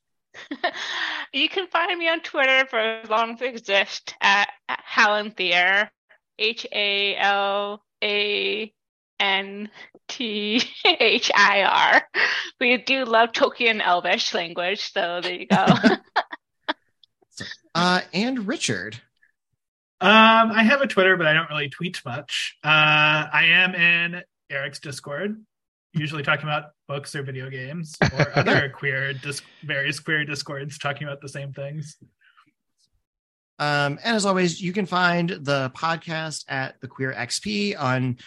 you can find me on Twitter for as long as it exists at, at Halanthir, H A L A N T H I R. We do love Tolkien Elvish language, so there you go. Uh, and Richard. Um, I have a Twitter, but I don't really tweet much. Uh, I am in Eric's Discord, usually talking about books or video games or other queer, dis- various queer discords talking about the same things. Um, and as always, you can find the podcast at the Queer XP on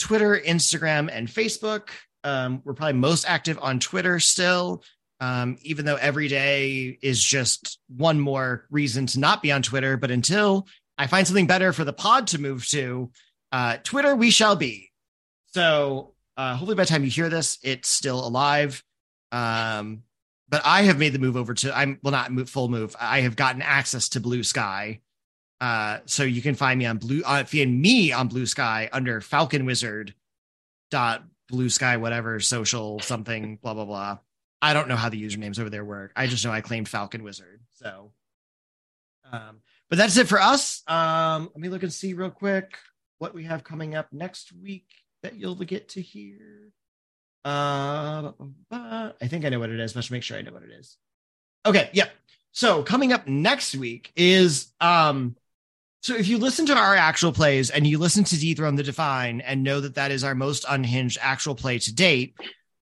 Twitter, Instagram, and Facebook. Um, we're probably most active on Twitter still, um, even though every day is just one more reason to not be on Twitter. But until I find something better for the pod to move to, uh, Twitter, we shall be. So uh, hopefully by the time you hear this, it's still alive. Um, but I have made the move over to I'm well not move, full move. I have gotten access to Blue Sky. Uh, so you can find me on blue uh, find me on Blue Sky under Falcon Wizard dot blue sky whatever social something blah blah blah. I don't know how the usernames over there work. I just know I claimed Falcon Wizard. So um but that's it for us. Um let me look and see real quick what we have coming up next week that you'll get to hear. Uh, I think I know what it is. Let's make sure I know what it is. Okay, yep. So coming up next week is um. So if you listen to our actual plays and you listen to Dethrone the Divine and know that that is our most unhinged actual play to date,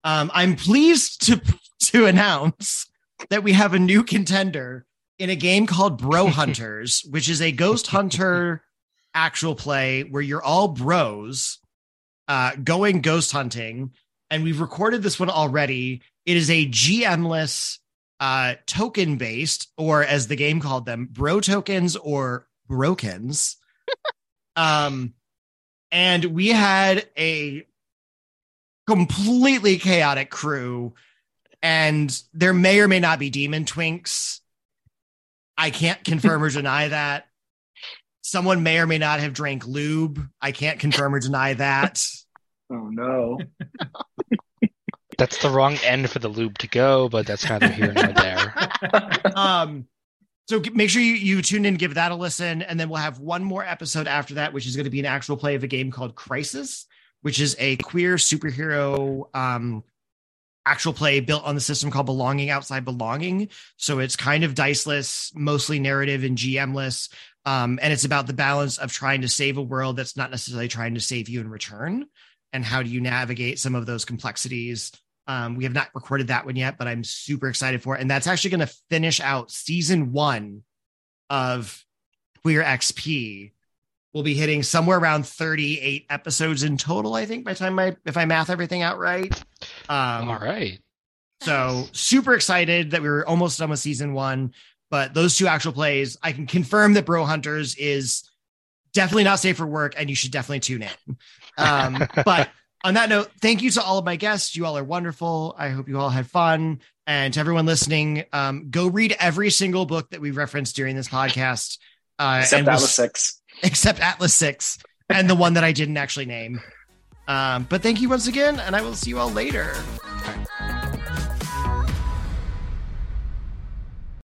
um, I'm pleased to to announce that we have a new contender in a game called Bro Hunters, which is a ghost hunter actual play where you're all bros uh, going ghost hunting and we've recorded this one already. It is a GMless uh, token based, or as the game called them, bro tokens or brokens. um, and we had a completely chaotic crew, and there may or may not be demon twinks. I can't confirm or deny that. Someone may or may not have drank lube. I can't confirm or deny that. Oh no. That's the wrong end for the lube to go, but that's neither here nor there. um so make sure you, you tune in give that a listen and then we'll have one more episode after that which is going to be an actual play of a game called crisis which is a queer superhero um actual play built on the system called Belonging Outside Belonging. So it's kind of diceless, mostly narrative and GMless. Um, and it's about the balance of trying to save a world that's not necessarily trying to save you in return. And how do you navigate some of those complexities? Um, we have not recorded that one yet, but I'm super excited for it. And that's actually going to finish out season one of Queer XP. We'll be hitting somewhere around 38 episodes in total, I think, by the time I if I math everything out right. Um, All right. so super excited that we were almost done with season one. But those two actual plays, I can confirm that Bro Hunters is definitely not safe for work, and you should definitely tune in. Um, but on that note, thank you to all of my guests. You all are wonderful. I hope you all had fun. And to everyone listening, um, go read every single book that we referenced during this podcast. Uh, Except we'll- Atlas Six. except Atlas 6 and the one that I didn't actually name. Um, but thank you once again, and I will see you all later.